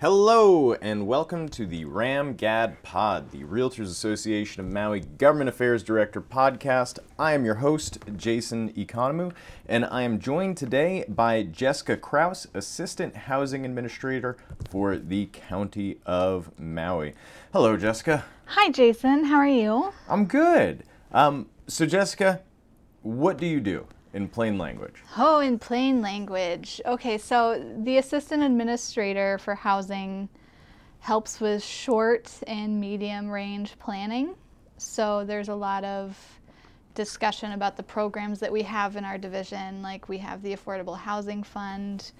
Hello, and welcome to the Ram Gad Pod, the Realtors Association of Maui Government Affairs Director podcast. I am your host, Jason Economou, and I am joined today by Jessica Kraus, Assistant Housing Administrator for the County of Maui. Hello, Jessica. Hi, Jason. How are you? I'm good. Um, so, Jessica, what do you do? In plain language? Oh, in plain language. Okay, so the assistant administrator for housing helps with short and medium range planning. So there's a lot of discussion about the programs that we have in our division, like we have the Affordable Housing Fund,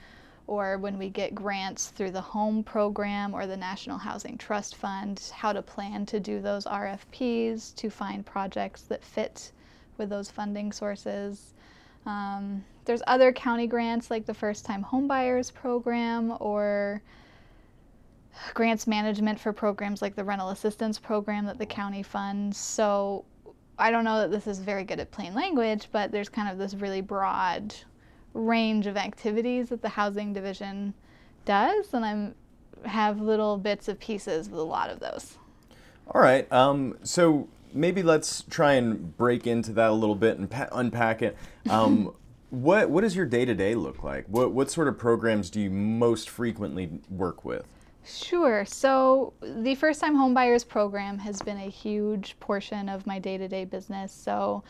or when we get grants through the HOME program or the National Housing Trust Fund, how to plan to do those RFPs to find projects that fit with those funding sources. Um, there's other county grants like the First Time Homebuyers Program or grants management for programs like the Rental Assistance Program that the county funds. So I don't know that this is very good at plain language, but there's kind of this really broad range of activities that the housing division does, and I have little bits of pieces with a lot of those. All right. Um, so maybe let's try and break into that a little bit and pa- unpack it. Um, what what does your day to day look like? What what sort of programs do you most frequently work with? Sure. So the first time homebuyers program has been a huge portion of my day to day business. So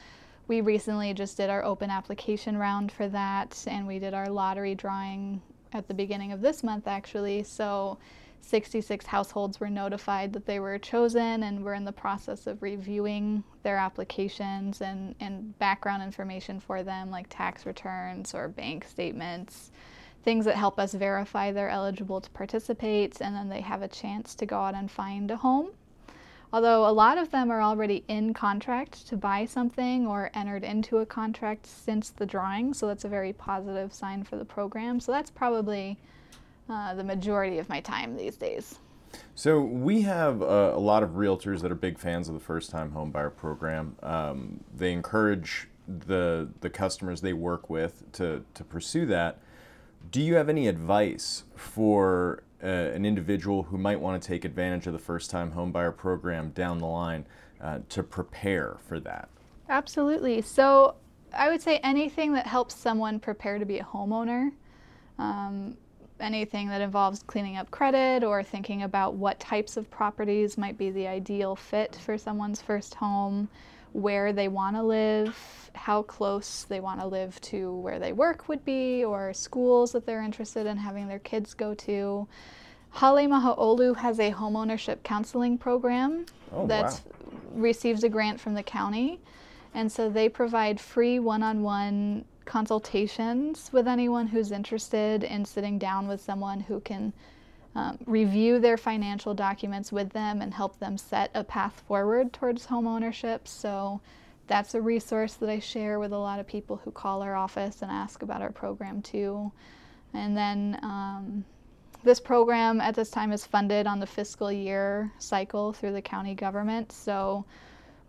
we recently just did our open application round for that, and we did our lottery drawing at the beginning of this month actually. So 66 households were notified that they were chosen and we're in the process of reviewing their applications and, and background information for them, like tax returns or bank statements, things that help us verify they're eligible to participate, and then they have a chance to go out and find a home. Although a lot of them are already in contract to buy something or entered into a contract since the drawing, so that's a very positive sign for the program. So that's probably uh, the majority of my time these days. So we have uh, a lot of realtors that are big fans of the first-time homebuyer program. Um, they encourage the the customers they work with to to pursue that. Do you have any advice for uh, an individual who might want to take advantage of the first-time homebuyer program down the line uh, to prepare for that? Absolutely. So I would say anything that helps someone prepare to be a homeowner. Um, anything that involves cleaning up credit or thinking about what types of properties might be the ideal fit for someone's first home, where they want to live, how close they want to live to where they work would be, or schools that they're interested in having their kids go to. Hale Mahaolu has a homeownership counseling program oh, that wow. receives a grant from the county. And so they provide free one on one consultations with anyone who's interested in sitting down with someone who can um, review their financial documents with them and help them set a path forward towards home ownership. So that's a resource that I share with a lot of people who call our office and ask about our program too. And then um, this program at this time is funded on the fiscal year cycle through the county government. So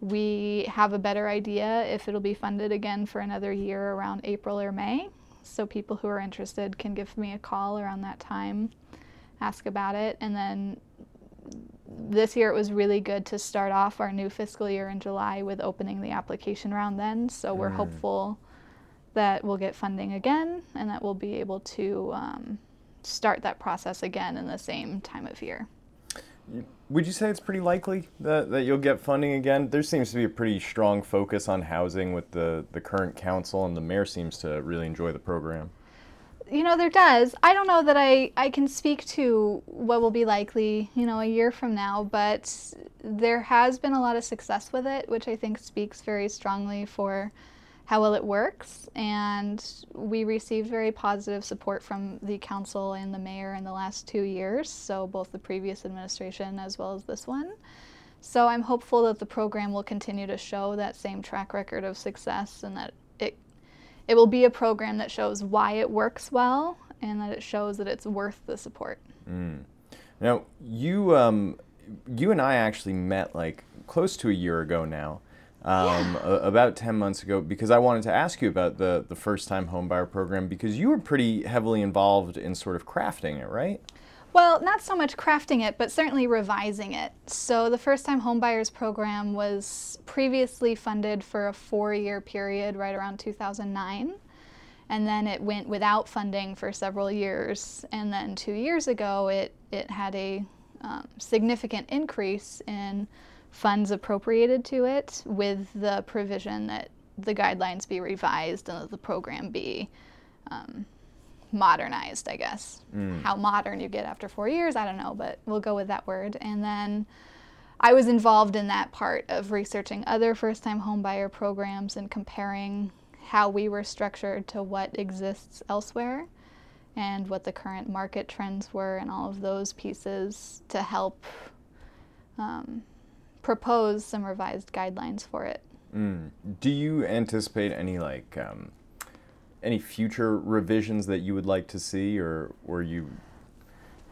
we have a better idea if it'll be funded again for another year around April or May. So people who are interested can give me a call around that time, ask about it, and then this year it was really good to start off our new fiscal year in July with opening the application round then. So we're mm. hopeful that we'll get funding again and that we'll be able to um, start that process again in the same time of year. Would you say it's pretty likely that, that you'll get funding again? There seems to be a pretty strong focus on housing with the, the current council, and the mayor seems to really enjoy the program. You know, there does. I don't know that I, I can speak to what will be likely, you know, a year from now, but there has been a lot of success with it, which I think speaks very strongly for how well it works. And we received very positive support from the council and the mayor in the last two years, so both the previous administration as well as this one. So I'm hopeful that the program will continue to show that same track record of success and that it it will be a program that shows why it works well and that it shows that it's worth the support. Mm. Now, you um, you and I actually met like close to a year ago now um, yeah. a, about 10 months ago because I wanted to ask you about the, the first time homebuyer program because you were pretty heavily involved in sort of crafting it, right? Well, not so much crafting it, but certainly revising it. So the first time homebuyers program was previously funded for a four year period right around 2009. And then it went without funding for several years. And then two years ago, it, it had a um, significant increase in funds appropriated to it with the provision that the guidelines be revised and that the program be um, modernized, I guess. Mm. How modern you get after four years, I don't know, but we'll go with that word. And then I was involved in that part of researching other first time homebuyer programs and comparing how we were structured to what exists elsewhere and what the current market trends were and all of those pieces to help um, propose some revised guidelines for it. Mm. Do you anticipate any like um, any future revisions that you would like to see, or or you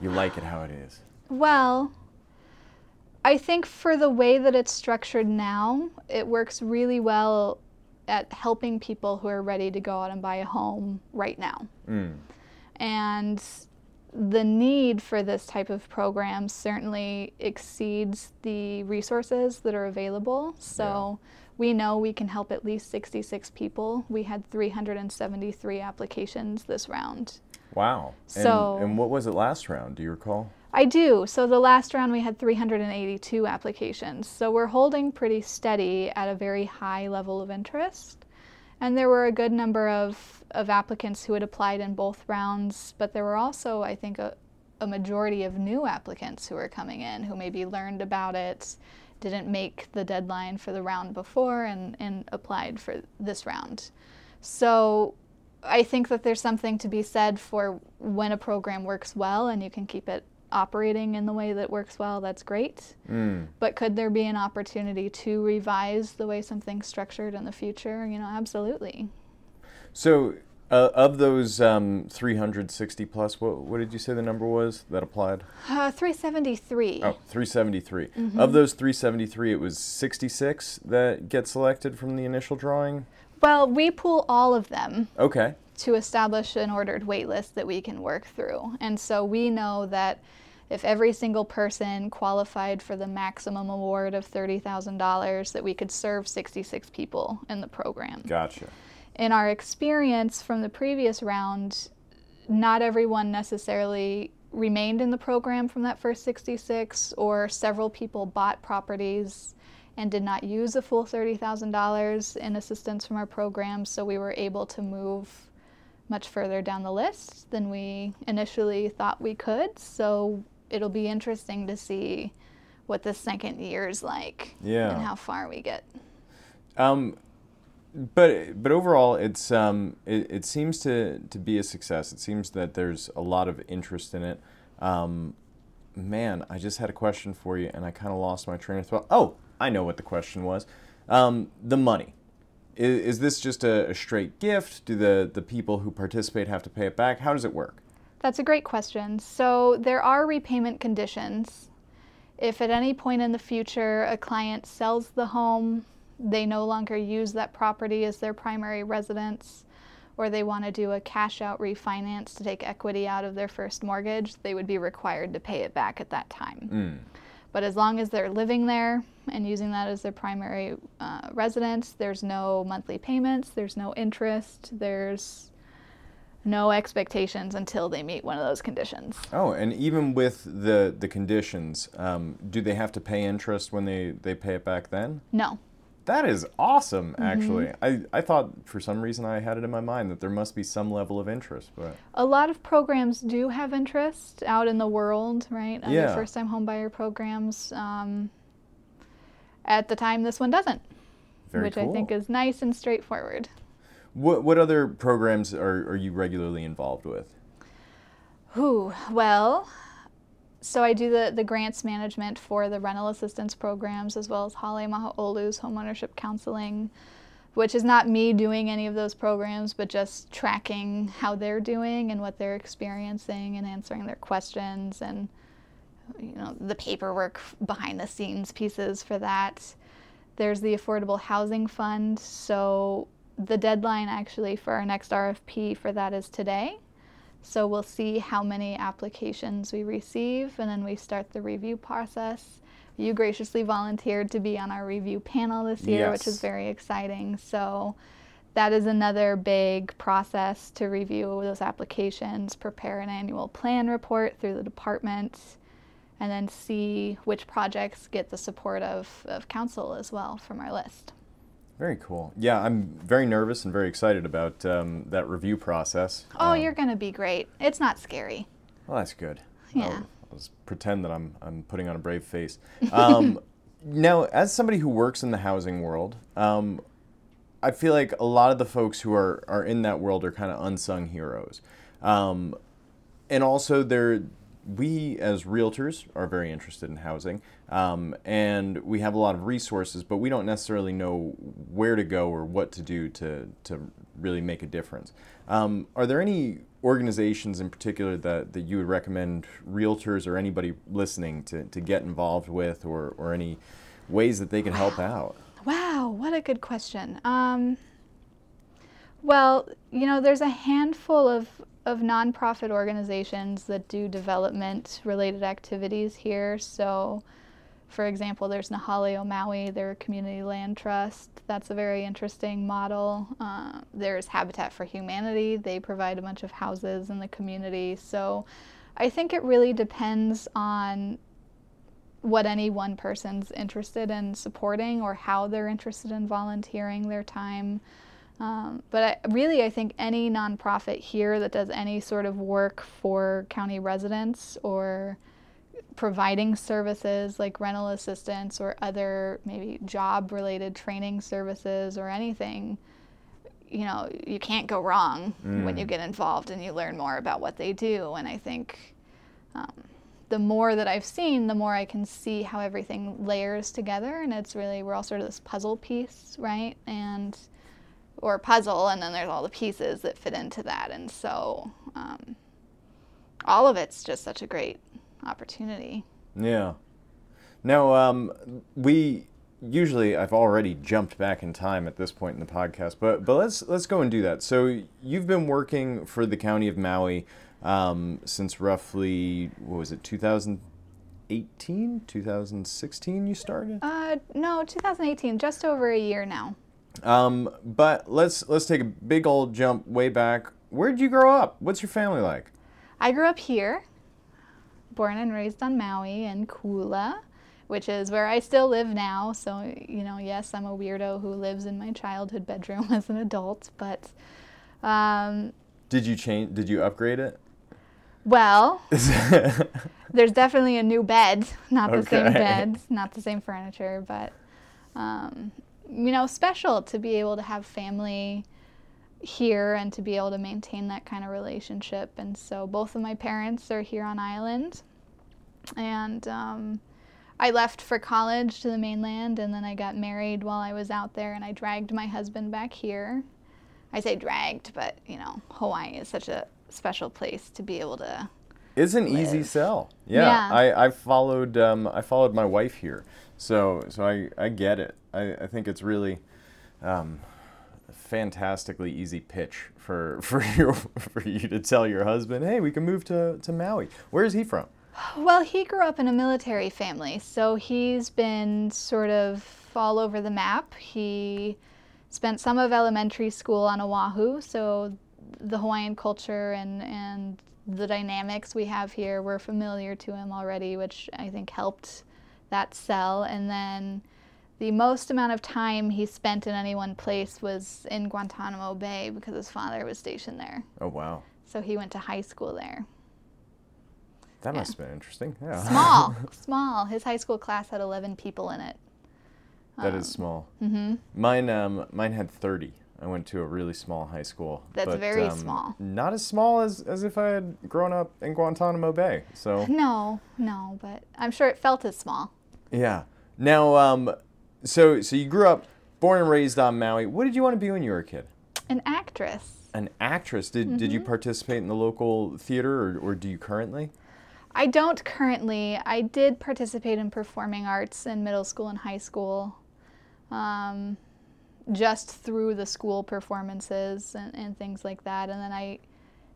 you like it how it is? Well, I think for the way that it's structured now, it works really well at helping people who are ready to go out and buy a home right now. Mm. And the need for this type of program certainly exceeds the resources that are available. So yeah. we know we can help at least 66 people. We had 373 applications this round. Wow. So, and, and what was it last round? Do you recall? I do. So the last round we had 382 applications. So we're holding pretty steady at a very high level of interest. And there were a good number of, of applicants who had applied in both rounds, but there were also, I think, a, a majority of new applicants who were coming in who maybe learned about it, didn't make the deadline for the round before, and, and applied for this round. So I think that there's something to be said for when a program works well and you can keep it operating in the way that works well, that's great. Mm. But could there be an opportunity to revise the way something's structured in the future? You know, absolutely. So, uh, of those um, 360 plus, what, what did you say the number was that applied? Uh, 373. Oh, 373. Mm-hmm. Of those 373, it was 66 that get selected from the initial drawing? Well, we pull all of them. Okay to establish an ordered wait list that we can work through. And so we know that if every single person qualified for the maximum award of $30,000, that we could serve 66 people in the program. Gotcha. In our experience from the previous round, not everyone necessarily remained in the program from that first 66, or several people bought properties and did not use a full $30,000 in assistance from our program, so we were able to move much further down the list than we initially thought we could. So it'll be interesting to see what the second year is like yeah. and how far we get. Um, but but overall, it's um, it, it seems to, to be a success. It seems that there's a lot of interest in it. Um, man, I just had a question for you, and I kind of lost my train of thought. Oh, I know what the question was. Um, the money. Is, is this just a, a straight gift? Do the, the people who participate have to pay it back? How does it work? That's a great question. So there are repayment conditions. If at any point in the future a client sells the home, they no longer use that property as their primary residence, or they want to do a cash out refinance to take equity out of their first mortgage, they would be required to pay it back at that time. Mm. But as long as they're living there and using that as their primary uh, residence, there's no monthly payments, there's no interest, there's no expectations until they meet one of those conditions. Oh, and even with the the conditions, um, do they have to pay interest when they they pay it back then? No. That is awesome, actually. Mm-hmm. I, I thought for some reason I had it in my mind that there must be some level of interest, but a lot of programs do have interest out in the world, right? Other yeah. first-time homebuyer programs. Um, at the time, this one doesn't, Very which cool. I think is nice and straightforward. What what other programs are, are you regularly involved with? Who well, so I do the, the grants management for the rental assistance programs as well as Hale Mahaolu's homeownership counseling, which is not me doing any of those programs, but just tracking how they're doing and what they're experiencing and answering their questions and you know the paperwork behind the scenes pieces for that. There's the Affordable Housing Fund. So the deadline actually for our next RFP for that is today. So we'll see how many applications we receive, and then we start the review process. You graciously volunteered to be on our review panel this year, which is very exciting. So that is another big process to review those applications, prepare an annual plan report through the department, and then see which projects get the support of, of council as well from our list. Very cool. Yeah, I'm very nervous and very excited about um, that review process. Oh, Um, you're going to be great. It's not scary. Well, that's good. Yeah. I'll, I'll just pretend that I'm, I'm putting on a brave face. Um, now, as somebody who works in the housing world, um, I feel like a lot of the folks who are, are in that world are kind of unsung heroes. Um, and also, they're, we as realtors are very interested in housing, um, and we have a lot of resources, but we don't necessarily know where to go or what to do to, to really make a difference. Um, are there any organizations in particular that, that you would recommend realtors or anybody listening to, to get involved with, or, or any ways that they can help out? Wow, what a good question. Um, well, you know, there's a handful of, of nonprofit organizations that do development related activities here. So, for example, there's Na Hale O Maui, they're community land trust. That's a very interesting model. Uh, there's Habitat for Humanity, they provide a bunch of houses in the community. So, I think it really depends on what any one person's interested in supporting or how they're interested in volunteering their time. Um, but I, really, I think any nonprofit here that does any sort of work for county residents or providing services like rental assistance or other maybe job related training services or anything, you know, you can't go wrong when you get involved and you learn more about what they do. And I think um, the more that I've seen, the more I can see how everything layers together. And it's really, we're all sort of this puzzle piece, right? And, or puzzle, and then there's all the pieces that fit into that. And so um, all of it's just such a great opportunity. Yeah. Now, um, we usually I've already jumped back in time at this point in the podcast, but but let's let's go and do that. So you've been working for the county of Maui um, since roughly what was it 2018 2016 you started Uh, no, 2018, just over a year now. Um, but let's let's take a big old jump way back where did you grow up what's your family like I grew up here, born and raised on Maui in Kula, which is where I still live now. So, you know, yes, I'm a weirdo who lives in my childhood bedroom as an adult, but, um, did you change did you upgrade it well, there's definitely a new bed, not the same Okay. beds, not the same furniture, but, um, you know, special to be able to have family here and to be able to maintain that kind of relationship. And so both of my parents are here on island. And um, I left for college to the mainland and then I got married while I was out there and I dragged my husband back here. I say dragged, but you know, Hawaii is such a special place to be able to. It's an easy sell. Yeah, Yeah. I, I followed um, I followed my wife here, so so I, I get it. I, I think it's really um, a fantastically easy pitch for for you for you to tell your husband, hey, we can move to, to Maui. Where is he from? Well, he grew up in a military family, so he's been sort of all over the map. He spent some of elementary school on Oahu, so the Hawaiian culture and, and the dynamics we have here were familiar to him already, which I think helped that sell. And then the most amount of time he spent in any one place was in Guantanamo Bay because his father was stationed there. Oh wow, So he went to high school there. that must have been interesting. Yeah, Small, small. His high school class had 11 people in it. that is small. Mm-hmm. Mine um mine had thirty. I went to a really small high school. That's but, very um, small. Not as small as, as if I had grown up in Guantanamo Bay. So No, no, but I'm sure it felt as small. Yeah. Now, um, so so you grew up, born and raised on Maui. What did you want to be when you were a kid? An actress. An actress. Did did Mm-hmm. you participate in the local theater, or, or do you currently? I don't currently. I did participate in performing arts in middle school and high school, um, just through the school performances and, and things like that. And then I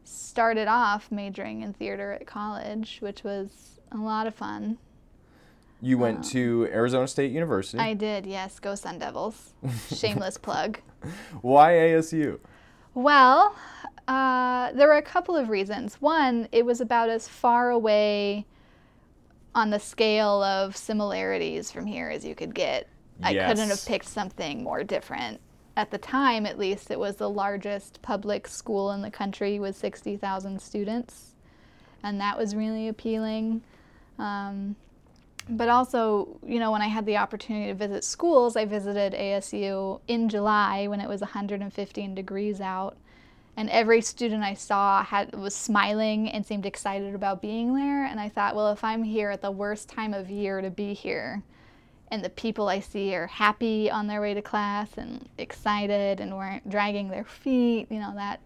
started off majoring in theater at college, which was a lot of fun. You went to Arizona State University. I did, yes. Go Sun Devils. Shameless plug. Why ASU? Well, uh, there were a couple of reasons. One, it was about as far away on the scale of similarities from here as you could get. Yes. I couldn't have picked something more different. At the time, at least, it was the largest public school in the country with 60,000 students, and that was really appealing. Um, but also, you know, when I had the opportunity to visit schools, I visited ASU in July when it was 115 degrees out, and every student I saw had was smiling and seemed excited about being there. And I thought, well, if I'm here at the worst time of year to be here, and the people I see are happy on their way to class and excited and weren't dragging their feet, you know, that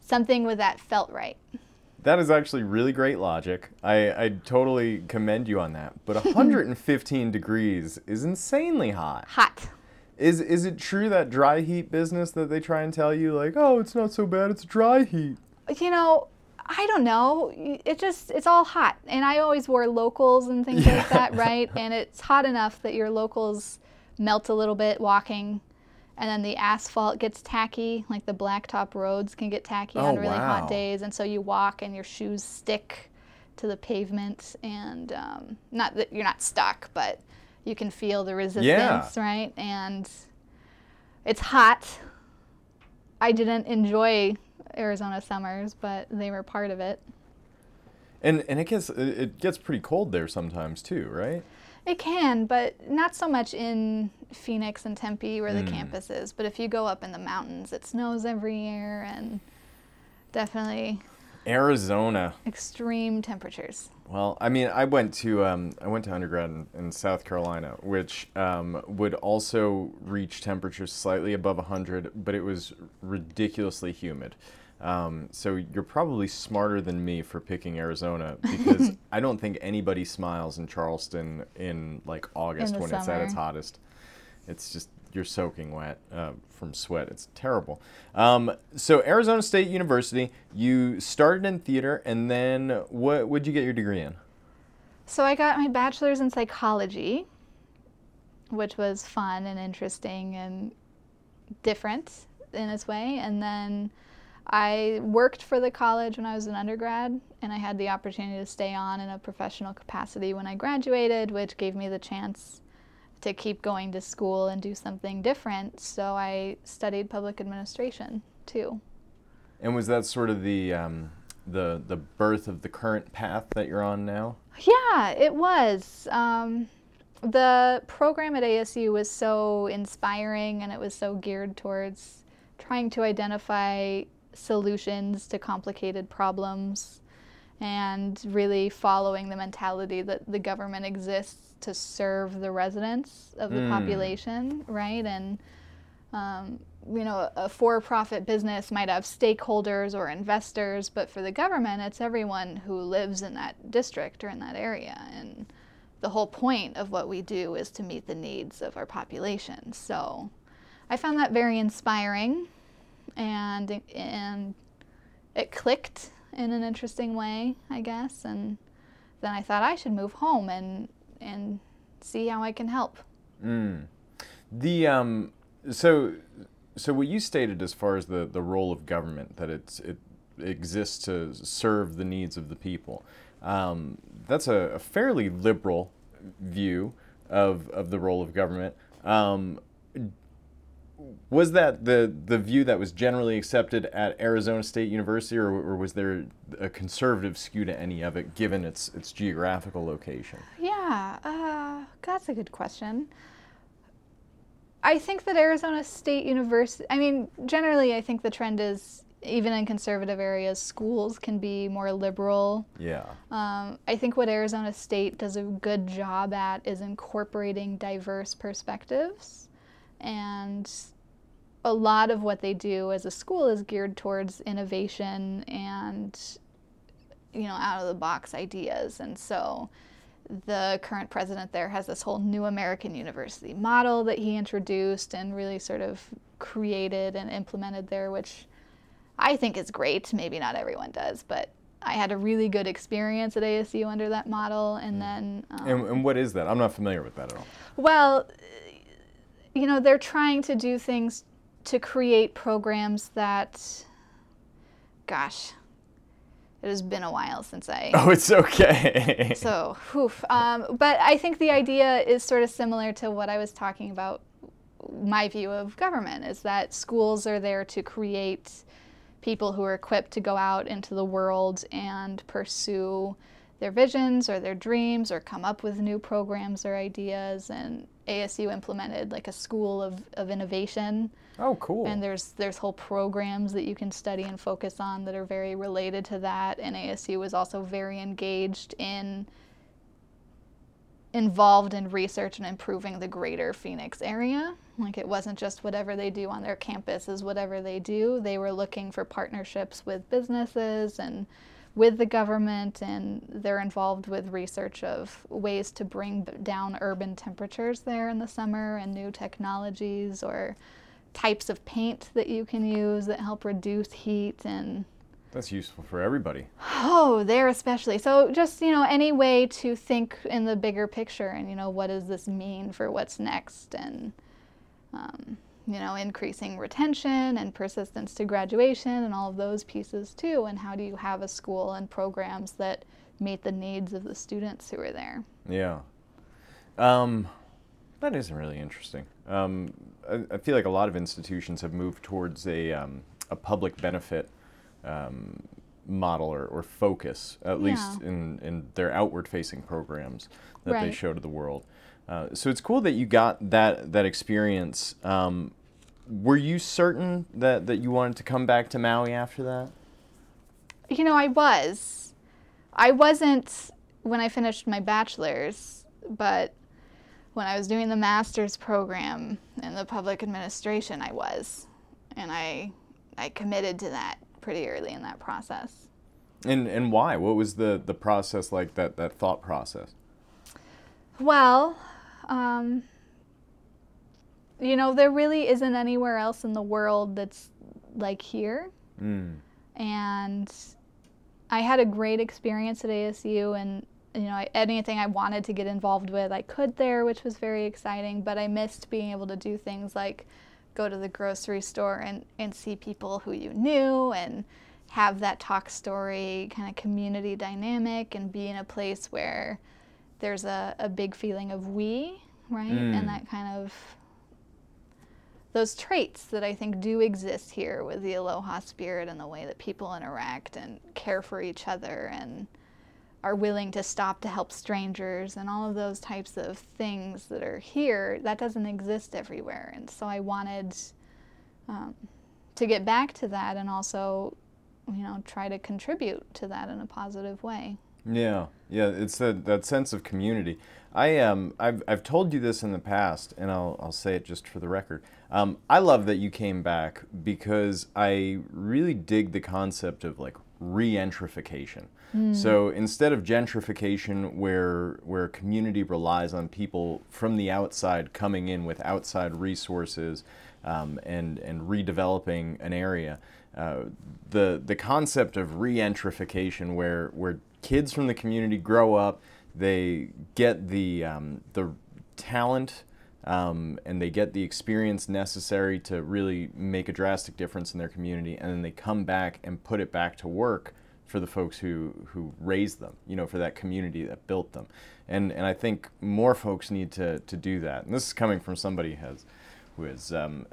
something with that felt right. That is actually really great logic. I, I totally commend you on that. But 115 degrees is insanely hot. Hot. Is is it true that dry heat business that they try and tell you like, oh, it's not so bad, it's dry heat? you know, I don't know. It just it's all hot, and I always wore locals and things like that, right? And it's hot enough that your locals melt a little bit walking, and then the asphalt gets tacky. Like the blacktop roads can get tacky on Oh, really wow. hot days, and so you walk and your shoes stick to the pavement, and um, not that you're not stuck, but you can feel the resistance, right? And it's hot. I didn't enjoy Arizona summers, but they were part of it. And and it gets it gets pretty cold there sometimes too, right? It can, but not so much in Phoenix and Tempe where the campus is. But if you go up in the mountains, it snows every year and definitely Arizona. extreme temperatures. Well, I mean, I went to um, I went to undergrad in, in South Carolina, which um, would also reach temperatures slightly above 100, but it was ridiculously humid. Um, so you're probably smarter than me for picking Arizona because I don't think anybody smiles in Charleston in like August the when it's at its hottest. It's just you're soaking wet uh, from sweat. It's terrible. Um, so Arizona State University, you started in theater, and then what would you get your degree in? So I got my bachelor's in psychology, which was fun and interesting and different in its way. And then I worked for the college when I was an undergrad, and I had the opportunity to stay on in a professional capacity when I graduated, which gave me the chance to keep going to school and do something different. So I studied public administration too. And was that sort of the um, the the birth of the current path that you're on now? Yeah, it was. Um, the program at ASU was so inspiring and it was so geared towards trying to identify solutions to complicated problems and really following the mentality that the government exists to serve the residents of the Mm. population, right? And um, you know, a for-profit business might have stakeholders or investors, but for the government, it's everyone who lives in that district or in that area. And the whole point of what we do is to meet the needs of our population. So I found that very inspiring, and and it clicked in an interesting way, I guess. And then I thought I should move home and and see how I can help. Mm. The um, so so what you stated as far as the the role of government that it's it exists to serve the needs of the people. Um, that's a, a fairly liberal view of of the role of government. Um, was that the the view that was generally accepted at Arizona State University, or, or was there a conservative skew to any of it, given its its geographical location? Yeah, uh, that's a good question. I think that Arizona State University, I mean, generally, I think the trend is even in conservative areas, schools can be more liberal. Yeah. Um, I think what Arizona State does a good job at is incorporating diverse perspectives. And a lot of what they do as a school is geared towards innovation and, you know, out of the box ideas. And so the current president there has this whole new American university model that he introduced and really sort of created and implemented there, which I think is great. Maybe not everyone does, but I had a really good experience at ASU under that model. And then, um, And, and what is that? I'm not familiar with that at all. well, you know, they're trying to do things to create programs that, gosh, it has been a while since I. Oh, it's okay. So, whew. Um, but I think the idea is sort of similar to what I was talking about. My view of government is that schools are there to create people who are equipped to go out into the world and pursue their visions or their dreams or come up with new programs or ideas. And ASU implemented like a school of, of innovation oh, cool. and there's there's whole programs that you can study and focus on that are very related to that and ASU was also very engaged in involved in research and improving the greater Phoenix area like it wasn't just whatever they do on their campus is whatever they do they were looking for partnerships with businesses and with the government and they're involved with research of ways to bring down urban temperatures there in the summer and new technologies or types of paint that you can use that help reduce heat and That's useful for everybody. oh there especially so just you know any way to think in the bigger picture and you know what does this mean for what's next and um, you know increasing retention and persistence to graduation and all of those pieces too and how do you have a school and programs that meet the needs of the students who are there Yeah. Um, that is really interesting. Um, I, I feel like a lot of institutions have moved towards a, um, a public benefit um, model or, or focus, at least in, in their outward facing programs that they show to the world. Uh, so it's cool that you got that, that experience. Um, were you certain that, that you wanted to come back to Maui after that? You know, I was. I wasn't when I finished my bachelor's, but when I was doing the master's program in the public administration, I was. And I I committed to that pretty early in that process. And, and why? What was the, the process like, that, that thought process? Well, um, you know, there really isn't anywhere else in the world that's like here. Mm. and I had a great experience at ASU and you know I, anything I wanted to get involved with I could there which was very exciting but I missed being able to do things like go to the grocery store and, and see people who you knew and have that talk story kind of community dynamic and be in a place where there's a, a big feeling of we right Mm. and that kind of those traits that I think do exist here with the aloha spirit and the way that people interact and care for each other and are willing to stop to help strangers and all of those types of things that are here that doesn't exist everywhere and so i wanted um, to get back to that and also you know try to contribute to that in a positive way Yeah, yeah, it's that that sense of community. I um, I've I've told you this in the past, and I'll I'll say it just for the record. Um, I love that you came back because I really dig the concept of like re-gentrification. So instead of gentrification, where where community relies on people from the outside coming in with outside resources um, and and redeveloping an area, uh, the the concept of re-gentrification, where where kids from the community grow up, they get the um, the talent um, and they get the experience necessary to really make a drastic difference in their community, and then they come back and put it back to work for the folks who who raised them, you know, for that community that built them, and and I think more folks need to to do that. And this is coming from somebody who has who has um,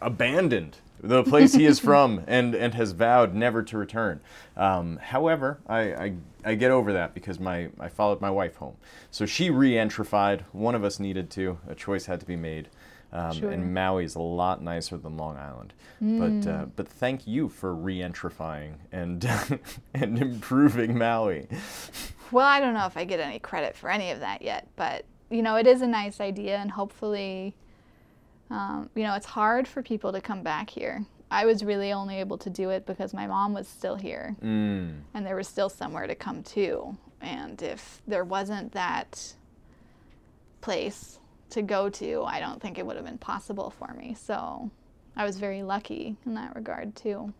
abandoned the place he is from and, and has vowed never to return. Um, however, I, I, I get over that because my, I followed my wife home. So she re entrified. One of us needed to. A choice had to be made. Um, Sure. And Maui is a lot nicer than Long Island. But, uh, but thank you for re entrifying and, and improving Maui. Well, I don't know if I get any credit for any of that yet, but you know, it is a nice idea, and hopefully, um, you know, it's hard for people to come back here. I was really only able to do it because my mom was still here, Mm. and there was still somewhere to come to. And if there wasn't that place to go to, I don't think it would have been possible for me. So I was very lucky in that regard too.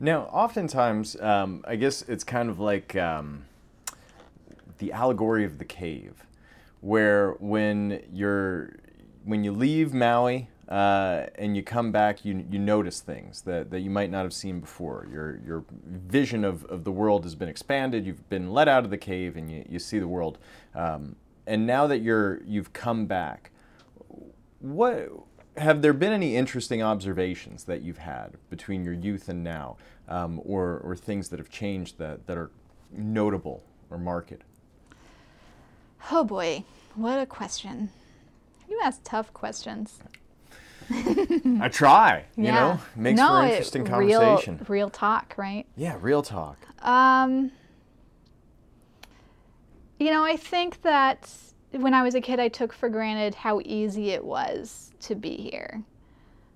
Now, oftentimes, um, I guess it's kind of like um, the allegory of the cave, where when you're when you leave Maui uh, and you come back, you, you notice things that, that you might not have seen before. Your, your vision of, of the world has been expanded. You've been let out of the cave and you, you see the world. Um, and now that you're, you've come back, what have there been any interesting observations that you've had between your youth and now, um, or, or things that have changed that, that are notable or marked? Oh boy, what a question. You ask tough questions. I try, you yeah. know, makes no, for interesting it, conversation. Real, real talk, right? Yeah, real talk. Um, you know, I think that when I was a kid, I took for granted how easy it was to be here.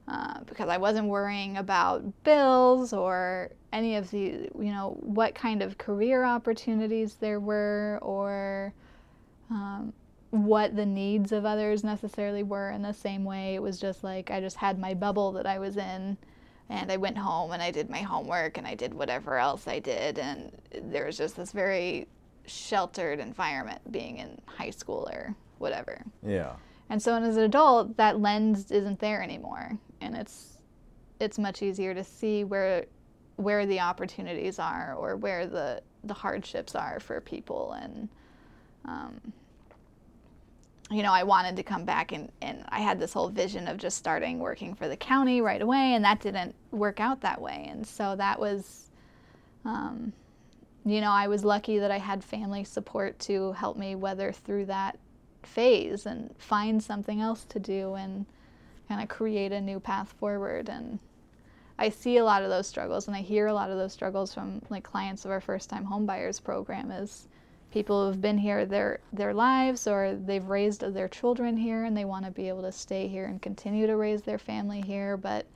Uh, because I wasn't worrying about bills or any of the, you know, what kind of career opportunities there were or um, what the needs of others necessarily were in the same way. It was just like I just had my bubble that I was in and I went home and I did my homework and I did whatever else I did. And there was just this very sheltered environment being in high school or whatever. Yeah. And so and as an adult, that lens isn't there anymore, and it's it's much easier to see where where the opportunities are or where the the hardships are for people and um, you know i wanted to come back and, and i had this whole vision of just starting working for the county right away and that didn't work out that way and so that was um, you know i was lucky that i had family support to help me weather through that phase and find something else to do and kind of create a new path forward. And I see a lot of those struggles and I hear a lot of those struggles from like clients of our first time homebuyers program is people who've been here their their lives or they've raised their children here and they want to be able to stay here and continue to raise their family here. But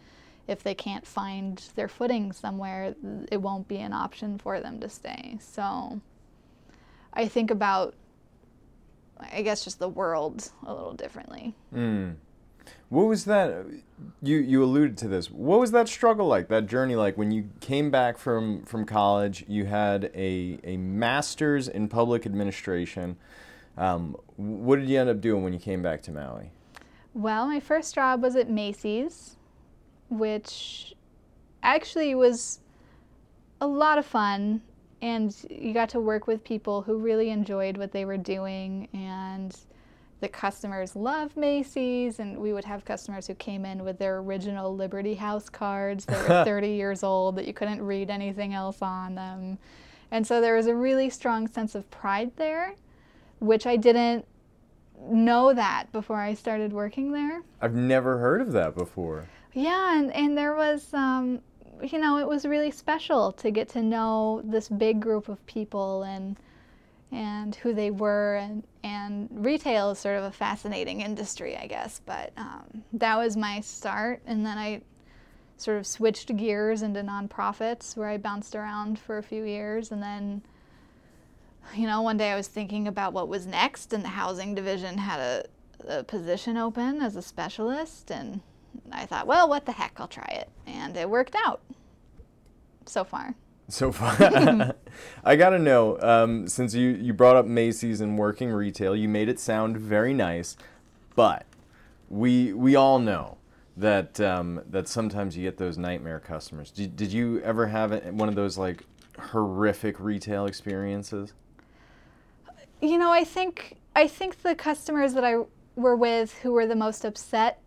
if they can't find their footing somewhere it won't be an option for them to stay so I think about I guess just the world a little differently. Mm. What was that? You you alluded to this. What was that struggle like? That journey like when you came back from from college? You had a a master's in public administration. Um, what did you end up doing when you came back to Maui? Well, my first job was at Macy's, which actually was a lot of fun and you got to work with people who really enjoyed what they were doing and the customers loved Macy's and we would have customers who came in with their original Liberty House cards that were 30 years old that you couldn't read anything else on them. And so there was a really strong sense of pride there, which I didn't know that before I started working there. I've never heard of that before. Yeah, and, and there was um, you know, it was really special to get to know this big group of people and and who they were and and retail is sort of a fascinating industry, I guess. But um, that was my start, and then I sort of switched gears into nonprofits where I bounced around for a few years, and then. You know, one day I was thinking about what was next, and the housing division had a, a position open as a specialist, and I thought, well, what the heck, I'll try it. And it worked out so far. So far. I got to know, um, since you, you brought up Macy's and working retail, you made it sound very nice, but we, we all know that, um, that sometimes you get those nightmare customers. Did, did you ever have one of those like horrific retail experiences? You know, I think I think the customers that I were with who were the most upset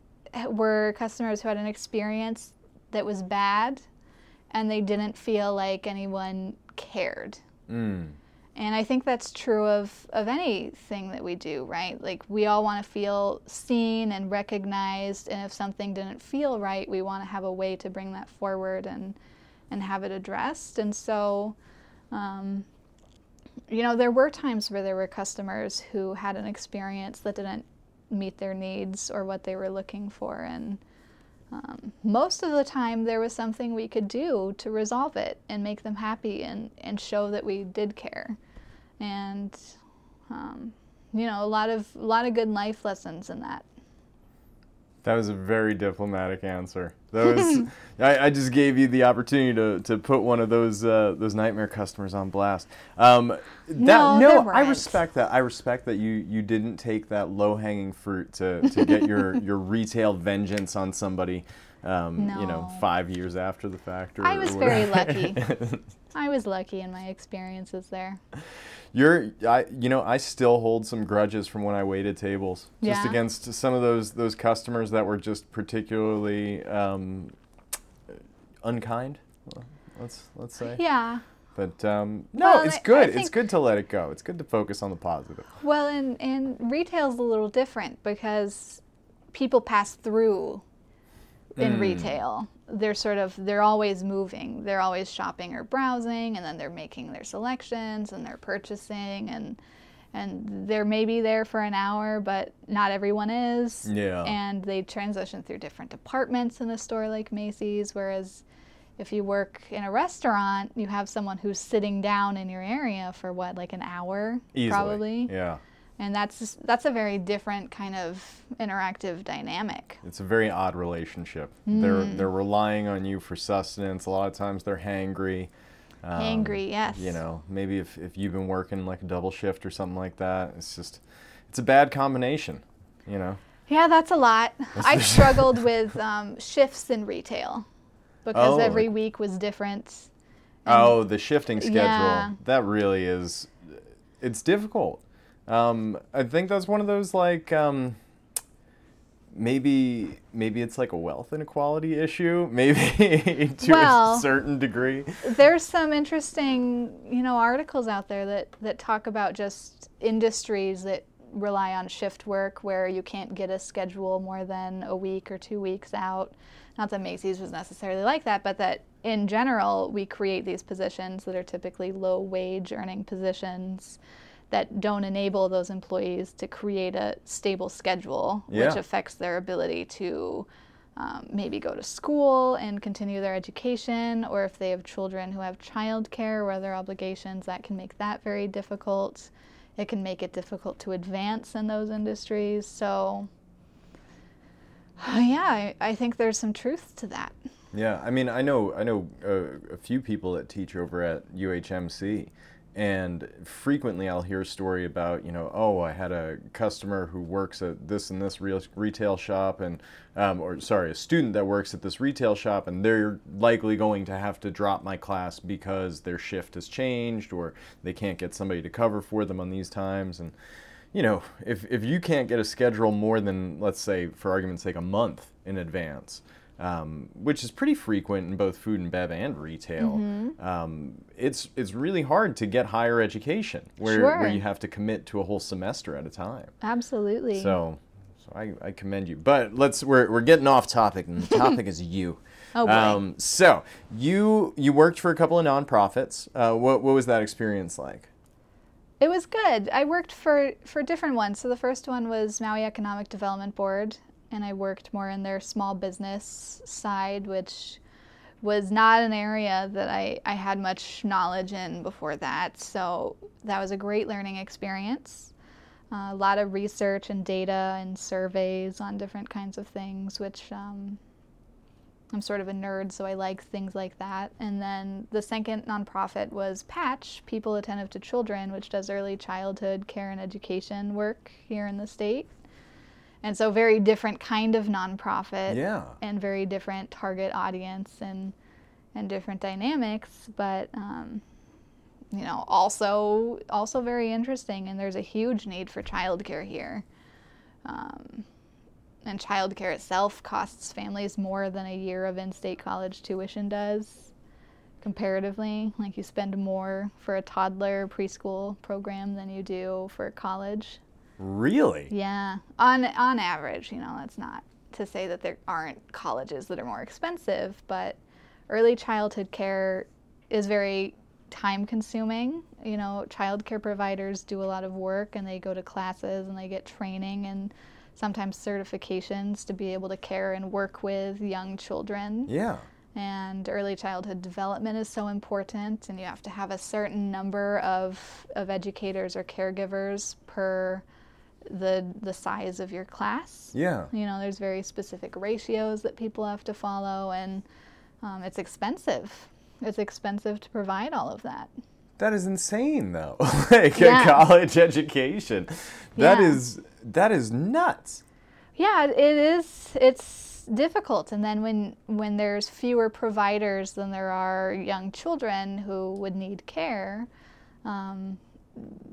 were customers who had an experience that was bad and they didn't feel like anyone cared. Mm. And I think that's true of, of anything that we do, right? Like, we all want to feel seen and recognized. And if something didn't feel right, we want to have a way to bring that forward and, and have it addressed. And so, um, you know, there were times where there were customers who had an experience that didn't meet their needs or what they were looking for. And um, most of the time, there was something we could do to resolve it and make them happy and, and show that we did care. And, um, you know, a lot of, a lot of good life lessons in that. That was a very diplomatic answer. That was I, I, just gave you the opportunity to, to put one of those uh, those nightmare customers on blast. Um, that, no, no I respect that. I respect that you you didn't take that low hanging fruit to, to get your, your retail vengeance on somebody. Um, no. You know, five years after the fact. I was very lucky. I was lucky in my experiences there. You're, I, you know, I still hold some grudges from when I waited tables, just against some of those those customers that were just particularly um, unkind. Let's let's say. Yeah. But um, no, Well, it's good. it's good to let it go. It's good to focus on the positive. Well, and, and retail's a little different because people pass through in Mm. retail. They're sort of they're always moving. They're always shopping or browsing and then they're making their selections and they're purchasing and and they're maybe there for an hour, but not everyone is. Yeah. And they transition through different departments in a store like Macy's, whereas if you work in a restaurant, you have someone who's sitting down in your area for what, like an hour, Easily. probably, Yeah. And that's that's a very different kind of interactive dynamic. It's a very odd relationship. They're Mm. they're relying on you for sustenance. A lot of times they're hangry. Um, Hangry, yes. You know, maybe if, if you've been working like a double shift or something like that, it's just it's a bad combination. You know. Yeah, that's a lot. I struggled with um, shifts in retail because Oh, every like- week was different. Oh, the shifting schedule. Yeah. That really is it's difficult. Um, I think that's one of those like um, maybe maybe it's like a wealth inequality issue, maybe to Well- a certain degree. There's some interesting, you know, articles out there that that talk about just industries that rely on shift work where you can't get a schedule more than a week or two weeks out. Not that Macy's was necessarily like that, but that in general we create these positions that are typically low wage earning positions that don't enable those employees to create a stable schedule, which affects their ability to um, maybe go to school and continue their education, or if they have children who have childcare or other obligations, that can make that very difficult. It can make it difficult to advance in those industries. So, yeah, I, I think there's some truth to that. Yeah, I mean, I know I know uh, a few people that teach over at UHMC, and frequently I'll hear a story about you know, oh, I had a customer who works at this and this real retail shop, and um, or sorry, a student that works at this retail shop, and they're likely going to have to drop my class because their shift has changed, or they can't get somebody to cover for them on these times, and you know, if, if you can't get a schedule more than, let's say, for argument's sake, a month in advance, um, which is pretty frequent in both food and bev and retail, um, it's it's really hard to get higher education where, where you have to commit to a whole semester at a time. Absolutely. So, so I, I commend you. But let's we're, we're getting off topic, and the topic is you. Oh, boy. Um, so you you worked for a couple of nonprofits. Uh, what what was that experience like? It was good. I worked for for different ones. So the first one was Maui Economic Development Board, and I worked more in their small business side, which was not an area that I, I had much knowledge in before that. So that was a great learning experience. Uh, a lot of research and data and surveys on different kinds of things, which um, I'm sort of a nerd, so I like things like that. And then the second nonprofit was Patch, People Attentive to Children, which does early childhood care and education work here in the state. And so, very different kind of nonprofit Yeah. and very different target audience and and different dynamics, but um, you know, also also very interesting. And there's a huge need for childcare here. Um, and childcare itself costs families more than a year of in-state college tuition does comparatively like you spend more for a toddler preschool program than you do for college Really? yeah on on average you know that's not to say that there aren't colleges that are more expensive but early childhood care is very time consuming you know childcare providers do a lot of work and they go to classes and they get training and sometimes certifications to be able to care and work with young children Yeah. and early childhood development is so important and you have to have a certain number of, of educators or caregivers per the the size of your class. Yeah. You know, there's very specific ratios that people have to follow, and um, it's expensive. It's expensive to provide all of that. That is insane, though. like Yeah. a college education, that Yeah. is that is nuts. Yeah, it is. It's difficult, and then when when there's fewer providers than there are young children who would need care, um,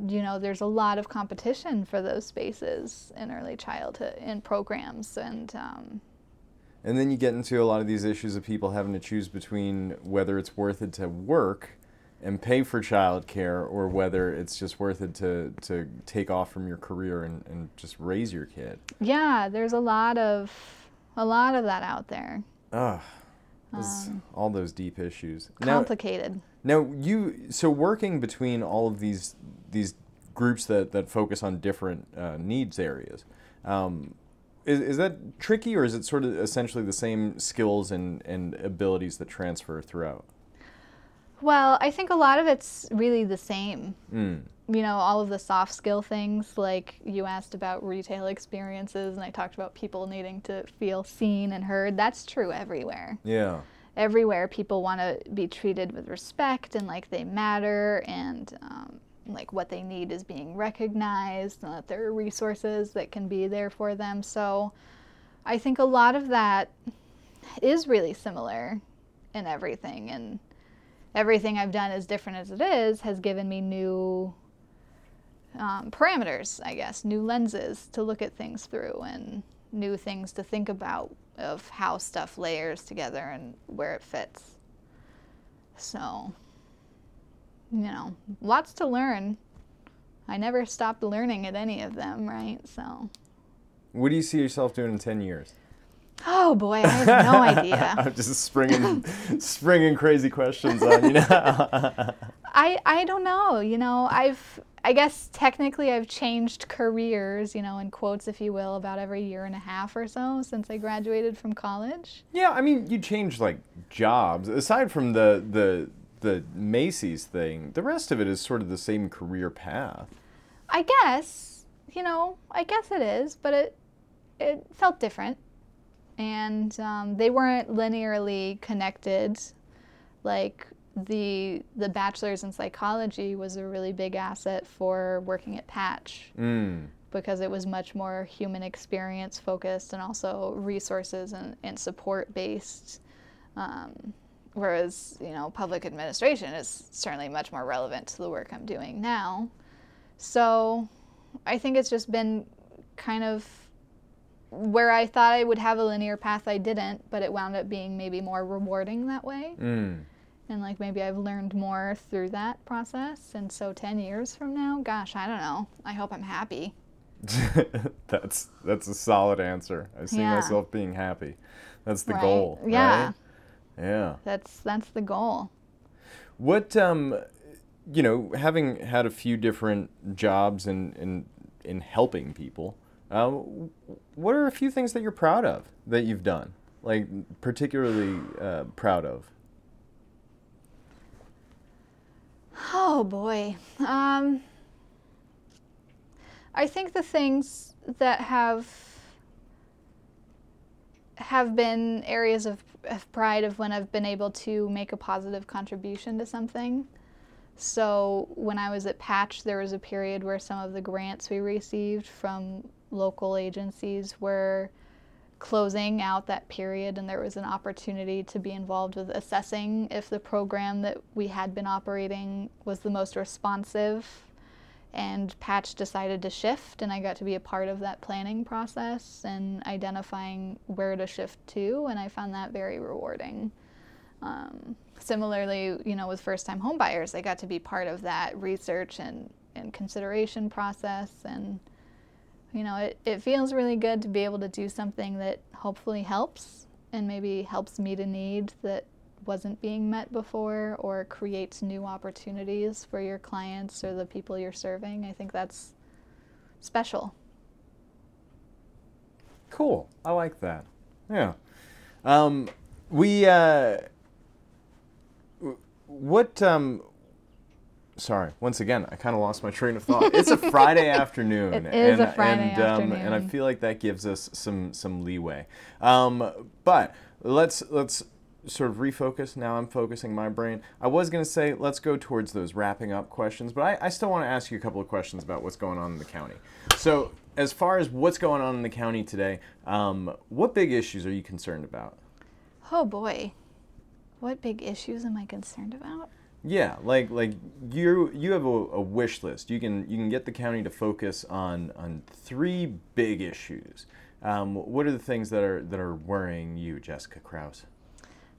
you know, there's a lot of competition for those spaces in early childhood in programs, and um, And then you get into a lot of these issues of people having to choose between whether it's worth it to work and pay for childcare or whether it's just worth it to, to take off from your career and, and just raise your kid. yeah, there's a lot of a lot of that out there. Ugh. It's all those deep issues. Complicated. now you so working between all of these these groups that, that focus on different uh, needs areas. Um, is, is that tricky or is it sort of essentially the same skills and, and abilities that transfer throughout? Well, I think a lot of it's really the same. Mm. you know, all of the soft skill things, like you asked about retail experiences, and I talked about people needing to feel seen and heard. That's true everywhere. Yeah. Everywhere, people want to be treated with respect and like they matter, and um, like what they need is being recognized, and that there are resources that can be there for them. So I think a lot of that is really similar in everything. And everything I've done, as different as it is, has given me new um, parameters, I guess, new lenses to look at things through and new things to think about of how stuff layers together and where it fits. So, you know, lots to learn. I never stopped learning at any of them, right? So, What do you see yourself doing in 10 years? oh boy, I have no idea. I'm just springing, springing crazy questions on you now. I I don't know. You know, I've I guess technically I've changed careers, you know, in quotes if you will, about every year and a half or so since I graduated from college. yeah, I mean, you changed like jobs. Aside from the, the, the Macy's thing, the rest of it is sort of the same career path. I guess, you know, I guess it is, but it it felt different. And um, they weren't linearly connected. Like the the bachelor's in psychology was a really big asset for working at Patch. Mm. because it was much more human experience focused and also resources and, and support based. Um, whereas, you know, public administration is certainly much more relevant to the work I'm doing now. So I think it's just been kind of where I thought I would have a linear path, I didn't, but it wound up being maybe more rewarding that way. Mm. And like maybe I've learned more through that process. And so 10 years from now, gosh, I don't know. I hope I'm happy. that's that's a solid answer. I see Yeah. myself being happy. That's the Right. goal. Yeah. right? Yeah. That's that's the goal. What um, you know, having had a few different jobs in in in helping people, um, what are a few things that you're proud of that you've done? Like particularly uh, proud of. Oh boy. Um, I think the things that have have been areas of, of pride of when I've been able to make a positive contribution to something. So when I was at Patch, there was a period where some of the grants we received from local agencies were closing out that period, and there was an opportunity to be involved with assessing if the program that we had been operating was the most responsive. And Patch decided to shift, and I got to be a part of that planning process and identifying where to shift to, and I found that very rewarding. Um, similarly, you know, with first-time homebuyers, I got to be part of that research and, and consideration process, and you know, it, it feels really good to be able to do something that hopefully helps and maybe helps meet a need that wasn't being met before or creates new opportunities for your clients or the people you're serving. I think that's special. Cool. I like that. Yeah. Um, we uh, what um, sorry. Once again, I kind of lost my train of thought. It's a Friday afternoon. It is and, a Friday and, um, afternoon. and I feel like that gives us some some leeway. Um, but let's let's sort of refocus. Now I'm focusing my brain. I was going to say let's go towards those wrapping up questions, but I, I still want to ask you a couple of questions about what's going on in the county. So, as far as what's going on in the county today, um, what big issues are you concerned about? Oh boy. What big issues am I concerned about? Yeah, like like you you have a, a wish list. You can you can get the county to focus on on three big issues. Um, what are the things that are that are worrying you, Jessica Kraus?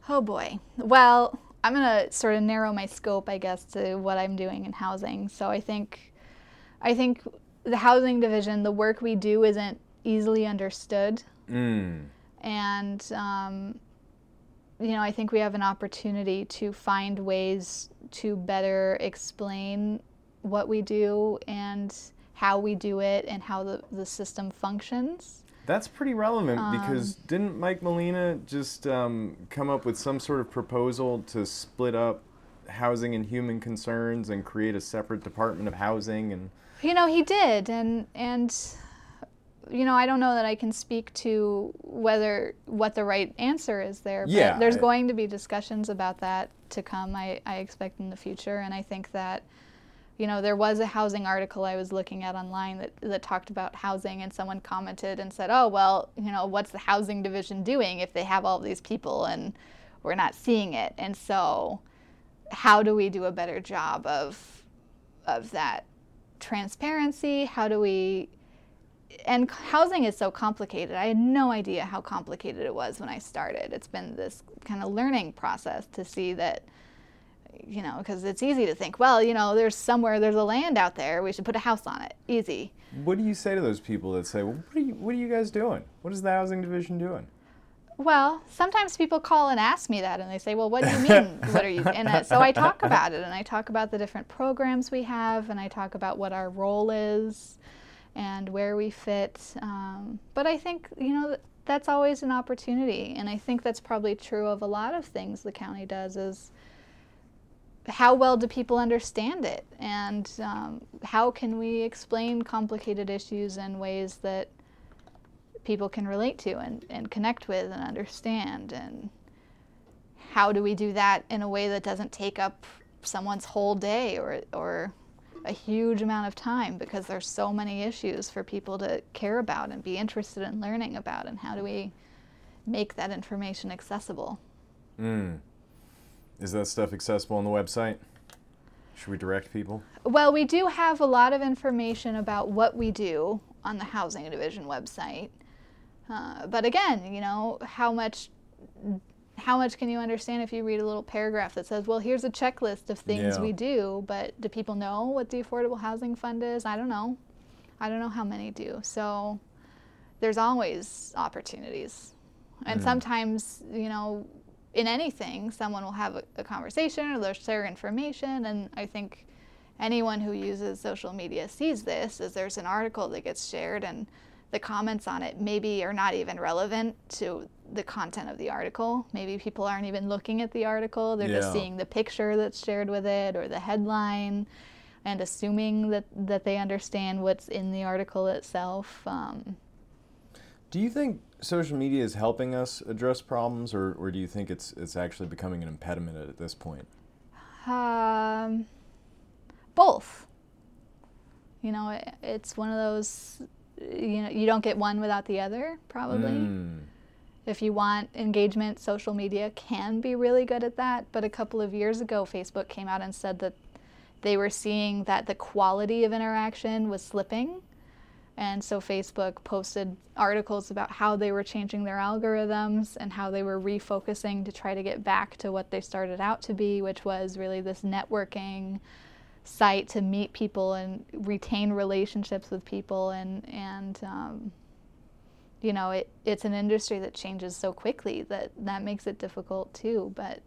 Oh boy. Well, I'm going to sort of narrow my scope, I guess, to what I'm doing in housing. So I think I think the housing division, the work we do isn't easily understood. Mm. And um, you know, I think we have an opportunity to find ways to better explain what we do and how we do it and how the, the system functions. That's pretty relevant because didn't Mike Molina just um, come up with some sort of proposal to split up housing and human concerns and create a separate department of housing and You know, he did, and and you know, I don't know that I can speak to whether what the right answer is there. But Yeah, there's going to be discussions about that to come. I, I expect in the future, and I think that you know there was a housing article I was looking at online that that talked about housing, and someone commented and said, "Oh well, you know, what's the housing division doing if they have all these people and we're not seeing it?" And so, how do we do a better job of of that transparency? How do we and housing is so complicated. I had no idea how complicated it was when I started. It's been this kind of learning process to see that you know, because it's easy to think, well, you know, there's somewhere there's a land out there, we should put a house on it. Easy. what do you say to those people that say, well, what are you what are you guys doing? What is the housing division doing? Well, sometimes people call and ask me that, and they say, "Well, what do you mean? what are you?" And uh, so I talk about it, and I talk about the different programs we have, and I talk about what our role is, and where we fit. Um, but I think you know that's always an opportunity, and I think that's probably true of a lot of things the county does. Is how well do people understand it, and um, how can we explain complicated issues in ways that people can relate to and, and connect with and understand and how do we do that in a way that doesn't take up someone's whole day or or a huge amount of time because there's so many issues for people to care about and be interested in learning about and how do we make that information accessible Mm. Is that stuff accessible on the website? Should we direct people? well we do have a lot of information about what we do on the housing division website uh, but again you know how much how much can you understand if you read a little paragraph that says well here's a checklist of things Yeah. we do but do people know what the affordable housing fund is? I don't know. I don't know how many do. So there's always opportunities. And mm-hmm. sometimes you know in anything someone will have a, a conversation or they'll share information. And i think anyone who uses social media sees this is there's an article that gets shared and the comments on it maybe are not even relevant to the content of the article maybe people aren't even looking at the article they're Yeah. just seeing the picture that's shared with it or the headline and assuming that, that they understand what's in the article itself um, Do you think social media is helping us address problems, or, or do you think it's it's actually becoming an impediment at this point? Um, both. You know, it, it's one of those. You know, you don't get one without the other. Probably. Mm. If you want engagement, social media can be really good at that. But a couple of years ago, Facebook came out and said that they were seeing that the quality of interaction was slipping. And so Facebook posted articles about how they were changing their algorithms and how they were refocusing to try to get back to what they started out to be, which was really this networking site to meet people and retain relationships with people and and um, you know it, it's an industry that changes so quickly that that makes it difficult too but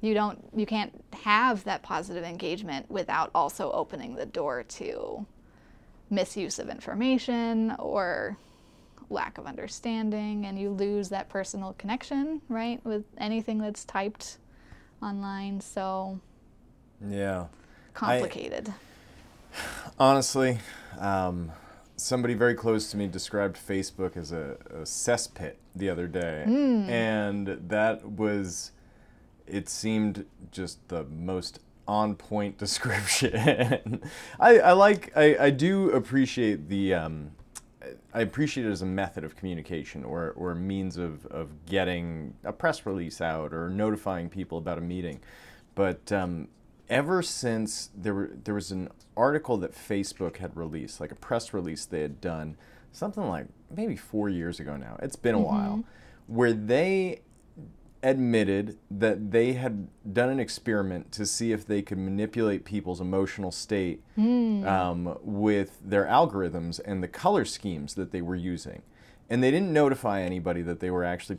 you don't you can't have that positive engagement without also opening the door to misuse of information or lack of understanding and you lose that personal connection right with anything that's typed online so Yeah. Complicated. I, honestly, um, somebody very close to me described Facebook as a, a cesspit the other day, mm. and that was. It seemed just the most on point description. I, I like I, I do appreciate the um, I appreciate it as a method of communication or, or means of, of getting a press release out or notifying people about a meeting. But um, ever since there, were, there was an article that Facebook had released, like a press release they had done, something like maybe four years ago now, it's been a mm-hmm. while, where they admitted that they had done an experiment to see if they could manipulate people's emotional state mm. um, with their algorithms and the color schemes that they were using. And they didn't notify anybody that they were actually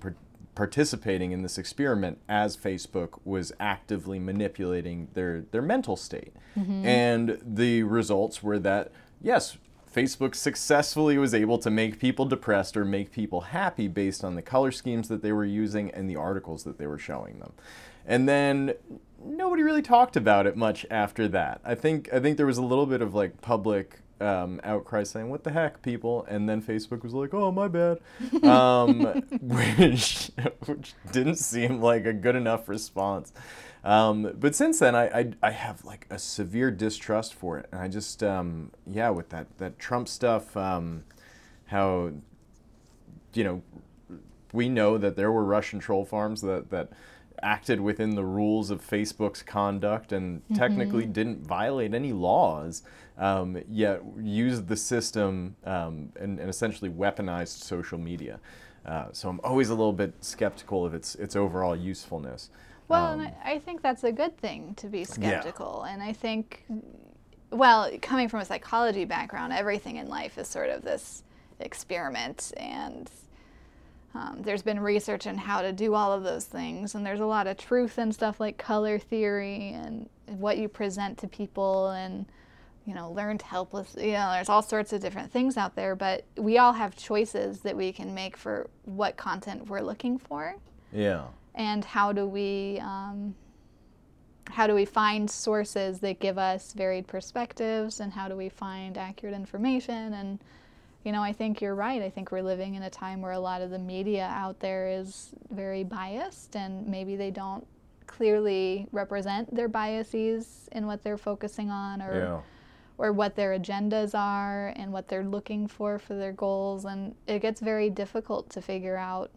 participating in this experiment as Facebook was actively manipulating their, their mental state. Mm-hmm. And the results were that, yes, Facebook successfully was able to make people depressed or make people happy based on the color schemes that they were using and the articles that they were showing them. And then nobody really talked about it much after that. I think I think there was a little bit of like public um, outcry saying "What the heck, people?" and then Facebook was like, "Oh, my bad," um, which which didn't seem like a good enough response. Um, but since then, I, I, I, have like a severe distrust for it, and I just um, yeah, with that that Trump stuff, um, how you know we know that there were Russian troll farms that that acted within the rules of Facebook's conduct and mm-hmm. technically didn't violate any laws, um, yet used the system um, and, and, essentially weaponized social media. Uh, so I'm always a little bit skeptical of its its overall usefulness. Well, um, and I, I think that's a good thing to be skeptical. Yeah. And I think, well, coming from a psychology background, everything in life is sort of this experiment. And um, there's been research on how to do all of those things. And there's a lot of truth in stuff like color theory and what you present to people and you know, learned helpless. You know, there's all sorts of different things out there, but we all have choices that we can make for what content we're looking for. Yeah and how do we um, how do we find sources that give us varied perspectives and how do we find accurate information and you know i think you're right i think we're living in a time where a lot of the media out there is very biased and maybe they don't clearly represent their biases in what they're focusing on or yeah. Or what their agendas are and what they're looking for for their goals and it gets very difficult to figure out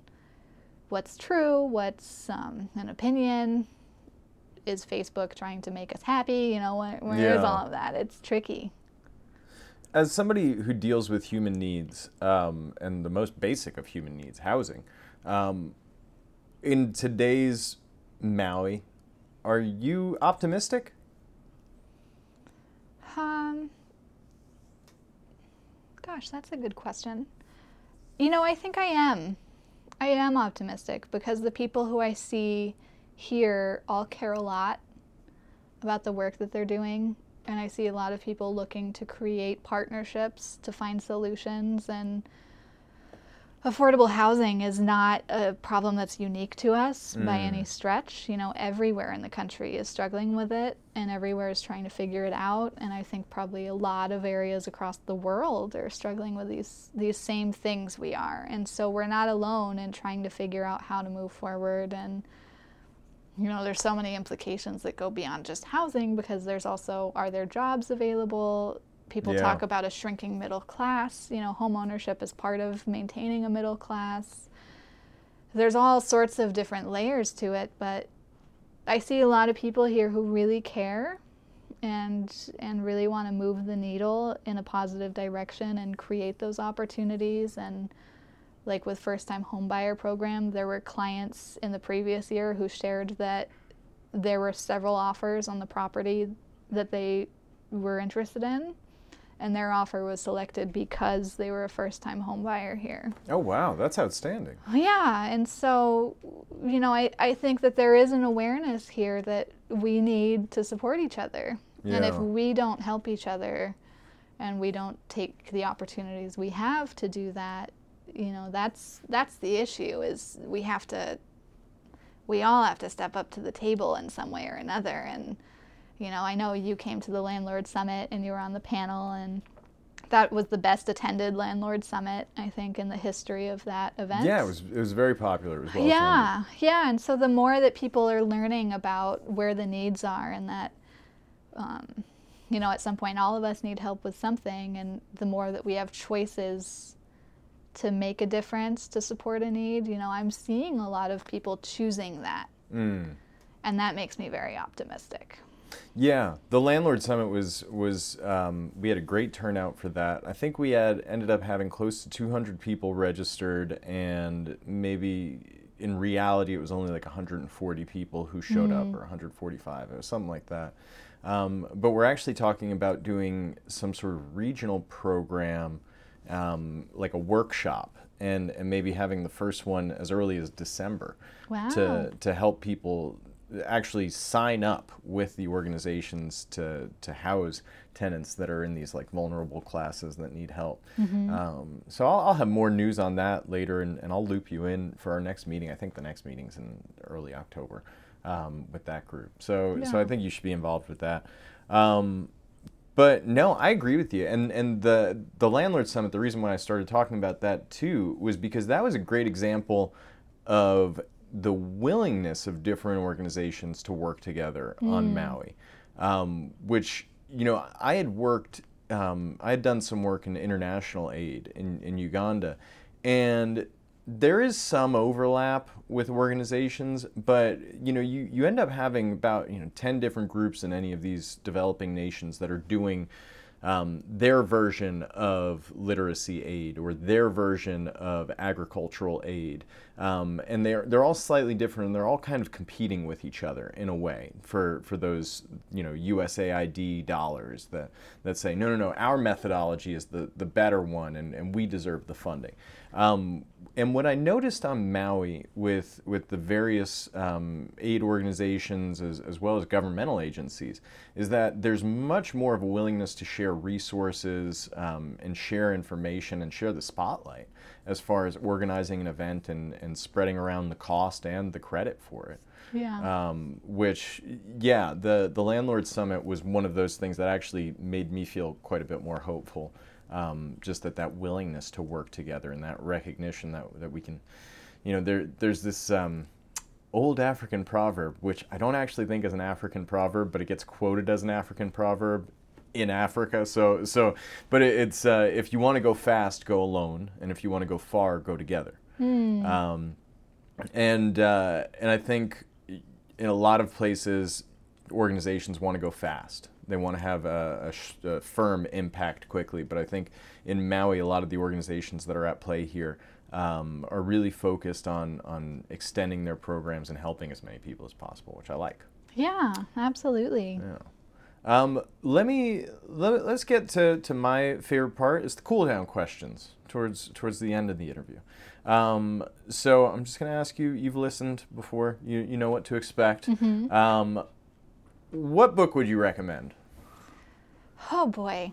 what's true, what's um, an opinion. Is Facebook trying to make us happy? You know, where, where yeah. is all of that? It's tricky. As somebody who deals with human needs um, and the most basic of human needs, housing, um, in today's Maui, are you optimistic? Um, gosh, that's a good question. You know, I think I am. I am optimistic because the people who I see here all care a lot about the work that they're doing. And I see a lot of people looking to create partnerships to find solutions and affordable housing is not a problem that's unique to us mm. by any stretch. You know, everywhere in the country is struggling with it and everywhere is trying to figure it out. And I think probably a lot of areas across the world are struggling with these these same things we are. And so we're not alone in trying to figure out how to move forward and you know, there's so many implications that go beyond just housing because there's also are there jobs available? People yeah. talk about a shrinking middle class. You know, home ownership is part of maintaining a middle class. There's all sorts of different layers to it, but I see a lot of people here who really care and and really want to move the needle in a positive direction and create those opportunities and like with first time homebuyer program there were clients in the previous year who shared that there were several offers on the property that they were interested in and their offer was selected because they were a first time home buyer here. Oh, wow, that's outstanding. Oh, yeah, and so, you know, I, I think that there is an awareness here that we need to support each other. Yeah. And if we don't help each other and we don't take the opportunities we have to do that, you know, that's that's the issue is we have to we all have to step up to the table in some way or another and you know, I know you came to the Landlord Summit and you were on the panel, and that was the best attended Landlord Summit, I think, in the history of that event. Yeah, it was it was very popular. Was well yeah, attended. yeah. And so the more that people are learning about where the needs are and that, um, you know, at some point all of us need help with something, and the more that we have choices to make a difference to support a need, you know, I'm seeing a lot of people choosing that. Mm. And that makes me very optimistic. Yeah, the landlord summit was was um, we had a great turnout for that. I think we had ended up having close to 200 people registered, and maybe in reality it was only like 140 people who showed Mm. up, or 145, it was something like that. Um, but we're actually talking about doing some sort of regional program, um, like a workshop, and and maybe having the first one as early as December Wow. to to help people actually sign up with the organizations to to house tenants that are in these like vulnerable classes that need help. Um, so I'll, I'll have more news on that later, and, and I'll loop you in for our next meeting. I think the next meeting's in early October um, with that group. So so I think you should be involved with that. Um, but no, I agree with you. And and the the landlord summit. The reason why I started talking about that too was because that was a great example of the willingness of different organizations to work together on Maui, um, which you know I had worked. Um, I had done some work in international aid in, in Uganda, and there is some overlap with organizations, but you know, you, you end up having about you know ten different groups in any of these developing nations that are doing um, their version of literacy aid or their version of agricultural aid, um, and they're they're all slightly different, and they're all kind of competing with each other in a way for for those you know USAID dollars that that say no no no our methodology is the the better one, and, and we deserve the funding. Um, and what I noticed on Maui with with the various um, aid organizations as, as well as governmental agencies is that there's much more of a willingness to share resources um, and share information and share the spotlight as far as organizing an event and, and spreading around the cost and the credit for it. Yeah. Um, which, yeah, the, the Landlord Summit was one of those things that actually made me feel quite a bit more hopeful. Um, just that that willingness to work together and that recognition that, that we can, you know, there there's this um, old African proverb, which I don't actually think is an African proverb, but it gets quoted as an African proverb in Africa. So so, but it, it's uh, if you want to go fast, go alone, and if you want to go far, go together. Um, and uh, and I think in a lot of places, organizations want to go fast. They want to have a, a, sh- a firm impact quickly. But I think in Maui, a lot of the organizations that are at play here um, are really focused on on extending their programs and helping as many people as possible, which I like. yeah, absolutely. Yeah. Um, let me let, let's get to, to my favorite part. It's the cool down questions towards towards the end of the interview. Um, so I'm just going to ask you. You've listened before. You you know what to expect. Um, what book would you recommend? Oh boy,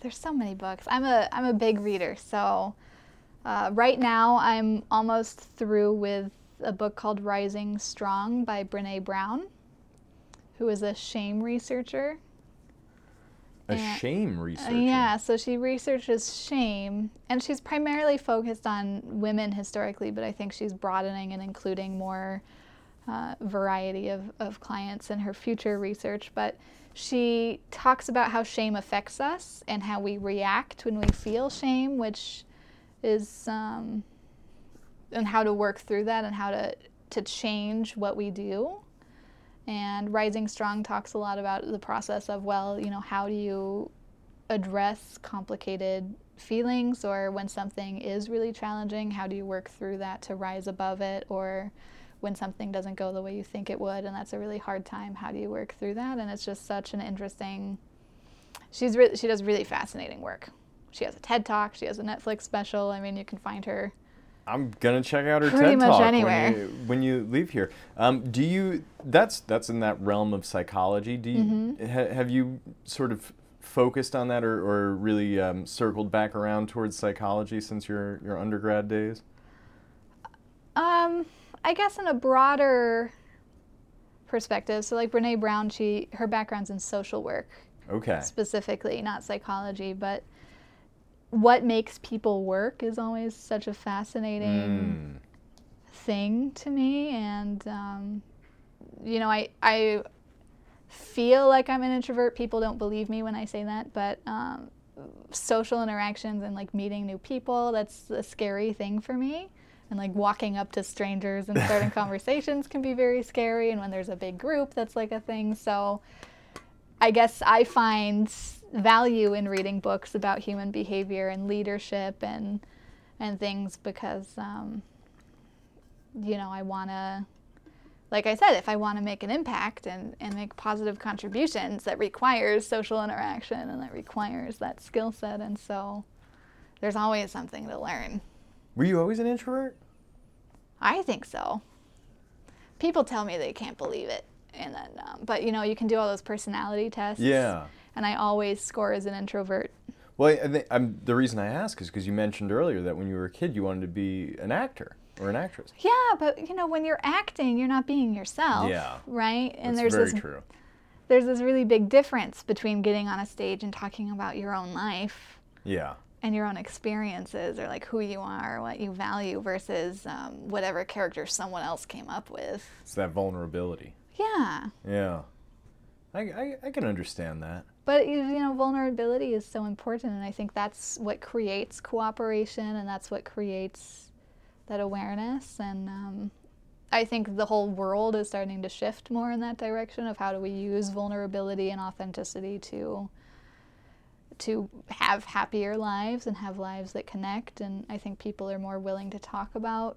there's so many books. I'm a I'm a big reader, so uh, right now I'm almost through with a book called Rising Strong by Brene Brown, who is a shame researcher. A Yeah. shame Uh, researcher. yeah, so she researches shame, and she's primarily focused on women historically, but I think she's broadening and including more uh, variety of, of clients in her future research. But she talks about how shame affects us and how we react when we feel shame, which is, um, and how to work through that and how to, to change what we do. And Rising Strong talks a lot about the process of, well, you know, how do you address complicated feelings or when something is really challenging, how do you work through that to rise above it? Or when something doesn't go the way you think it would and that's a really hard time, how do you work through that? And it's just such an interesting, she's re- she does really fascinating work. She has a TED Talk, she has a Netflix special. I mean, you can find her I'm gonna check out her Pretty TED much talk anywhere. when you when you leave here. Um, do you? That's that's in that realm of psychology. Do you Mm-hmm. ha, have you sort of focused on that, or, or really um, circled back around towards psychology since your your undergrad days? Um, I guess in a broader perspective, So like Brene Brown, she her background's in social work Okay. specifically, not psychology, but what makes people work is always such a fascinating Mm. thing to me and um, you know I, I feel like i'm an introvert. People don't believe me when i say that but um, social interactions and like meeting new people that's a scary thing for me. And like walking up to strangers and starting conversations can be very scary and when there's a big group that's like a thing. So i guess i find value in reading books about human behavior and leadership and and things because um, you know i want to like i said if i want to make an impact and, and make positive contributions that requires social interaction and that requires that skill set and so there's always something to learn Were you always an introvert? i think so people tell me they can't believe it and then um, but you know you can do all those personality tests Yeah. And i always score as an introvert Well, I think I'm, the reason I ask is because you mentioned earlier that when you were a kid, you wanted to be an actor or an actress. yeah but you know when you're acting you're not being yourself Yeah. right and That's there's very this true. there's this really big difference between getting on a stage and talking about your own life Yeah. and your own experiences or like who you are, what you value versus um, whatever character someone else came up with. It's that vulnerability. Yeah. Yeah. I, I, I can understand that. But you know, vulnerability is so important, and I think that's what creates cooperation, and that's what creates that awareness. And um, I think the whole world is starting to shift more in that direction of how do we use vulnerability and authenticity to to have happier lives and have lives that connect. And I think people are more willing to talk about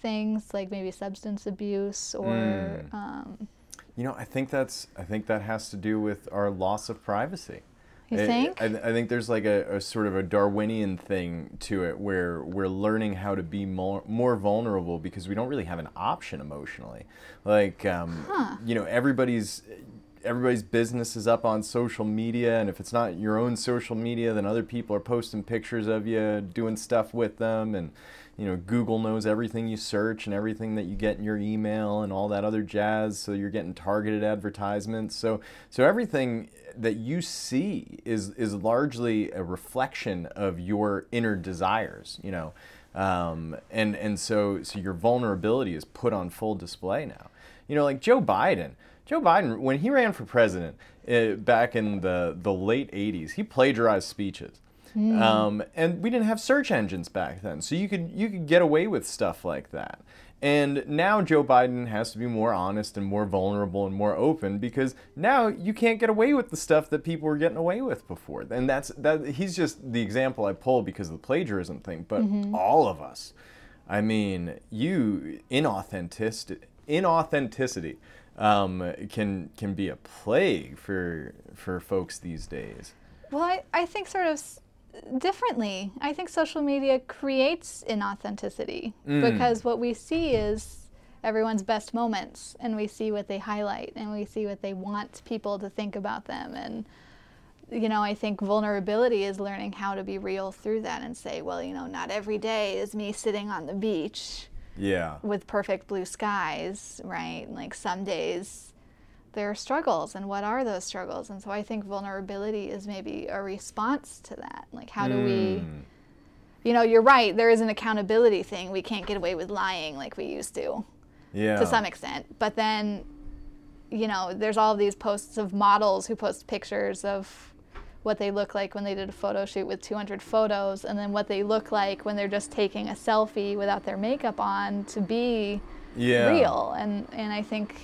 things like maybe substance abuse or Mm. um, You know, I think that's I think that has to do with our loss of privacy. You I- think? I, I think there's like a, a sort of a Darwinian thing to it where we're learning how to be more more vulnerable because we don't really have an option emotionally. Like, um, you know, everybody's everybody's business is up on social media, and if it's not your own social media, then other people are posting pictures of you doing stuff with them, and you know, Google knows everything you search and everything that you get in your email and all that other jazz. So you're getting targeted advertisements. So so everything that you see is is largely a reflection of your inner desires. You know. Um, and and so so your vulnerability is put on full display now. You know, like Joe Biden. Joe Biden, when he ran for president uh, back in the the late '80s, he plagiarized speeches. Um, and we didn't have search engines back then, so you could you could get away with stuff like that. And now Joe Biden has to be more honest and more vulnerable and more open because now you can't get away with the stuff that people were getting away with before. And that's that he's just the example I pull because of the plagiarism thing, but all of us. I mean, you inauthenticity inauthenticity um, can can be a plague for for folks these days. Well, I, I think sort of differently. I think social media creates inauthenticity mm. because what we see is everyone's best moments and we see what they highlight and we see what they want people to think about them. And, you know, I think vulnerability is learning how to be real through that and say, well, you know, not every day is me sitting on the beach Yeah. with perfect blue skies, right? Like some days there are struggles, and what are those struggles? And so I think vulnerability is maybe a response to that. Like, how do we, Mm. you know, you're right, there is an accountability thing. We can't get away with lying like we used to, Yeah. to some extent. But then, you know, there's all these posts of models who post pictures of what they look like when they did a photo shoot with 200 photos, and then what they look like when they're just taking a selfie without their makeup on to be yeah. real. And and I think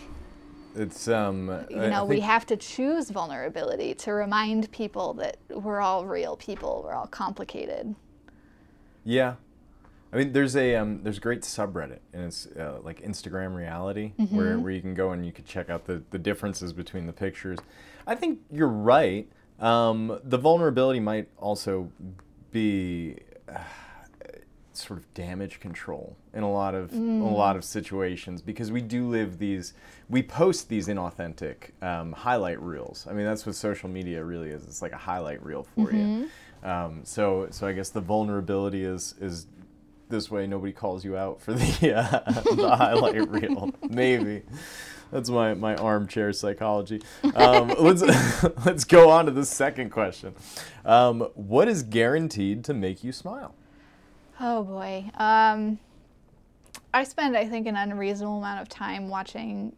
It's um. you know we have to choose vulnerability to remind people that we're all real people. We're all complicated. Yeah. I mean, there's a um, there's a great subreddit, and it's uh, like Instagram reality, where, where you can go and you can check out the, the differences between the pictures. I think you're right. Um, the vulnerability might also be uh, sort of damage control in a lot of a lot of situations because we do live these we post these inauthentic um, highlight reels. I mean, that's what social media really is. It's like a highlight reel for you. Um, so so I guess the vulnerability is is this way nobody calls you out for the uh, the highlight reel maybe That's my, my armchair psychology. Um, let's let's go on to the second question. Um, what is guaranteed to make you smile? Oh boy. Um, I spend, I think, an unreasonable amount of time watching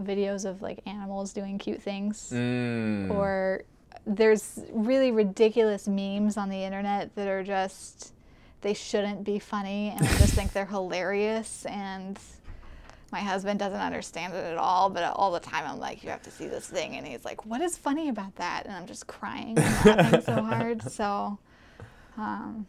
videos of like animals doing cute things, Mm. or there's really ridiculous memes on the internet that are just they shouldn't be funny, and I just think they're hilarious. And my husband doesn't understand it at all, but all the time I'm like, you have to see this thing, and he's like, what is funny about that? And I'm just crying and laughing so hard. So, um,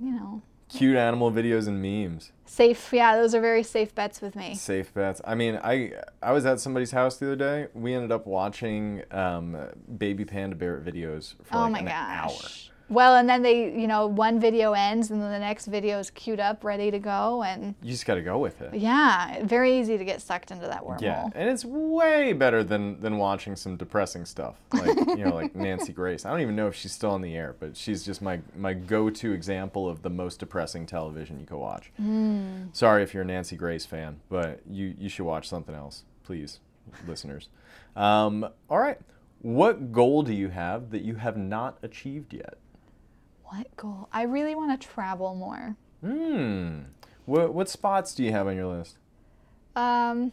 you know. Cute animal videos and memes. Safe, yeah, those are very safe bets with me. Safe bets. I mean, I I was at somebody's house the other day. We ended up watching um, baby panda bear videos for oh like my an hour. Well, and then they, you know, one video ends and then the next video is queued up, ready to go, and You just got to go with it. yeah, very easy to get sucked into that wormhole. Yeah, and it's way better than than watching some depressing stuff like you know like Nancy Grace. I don't even know if she's still on the air, but she's just my my go-to example of the most depressing television you could watch. Sorry if you're a Nancy Grace fan, but you you should watch something else, please, listeners. Um, all right, what goal do you have that you have not achieved yet? What goal? I really want to travel more. Hmm. What what spots do you have on your list? Um,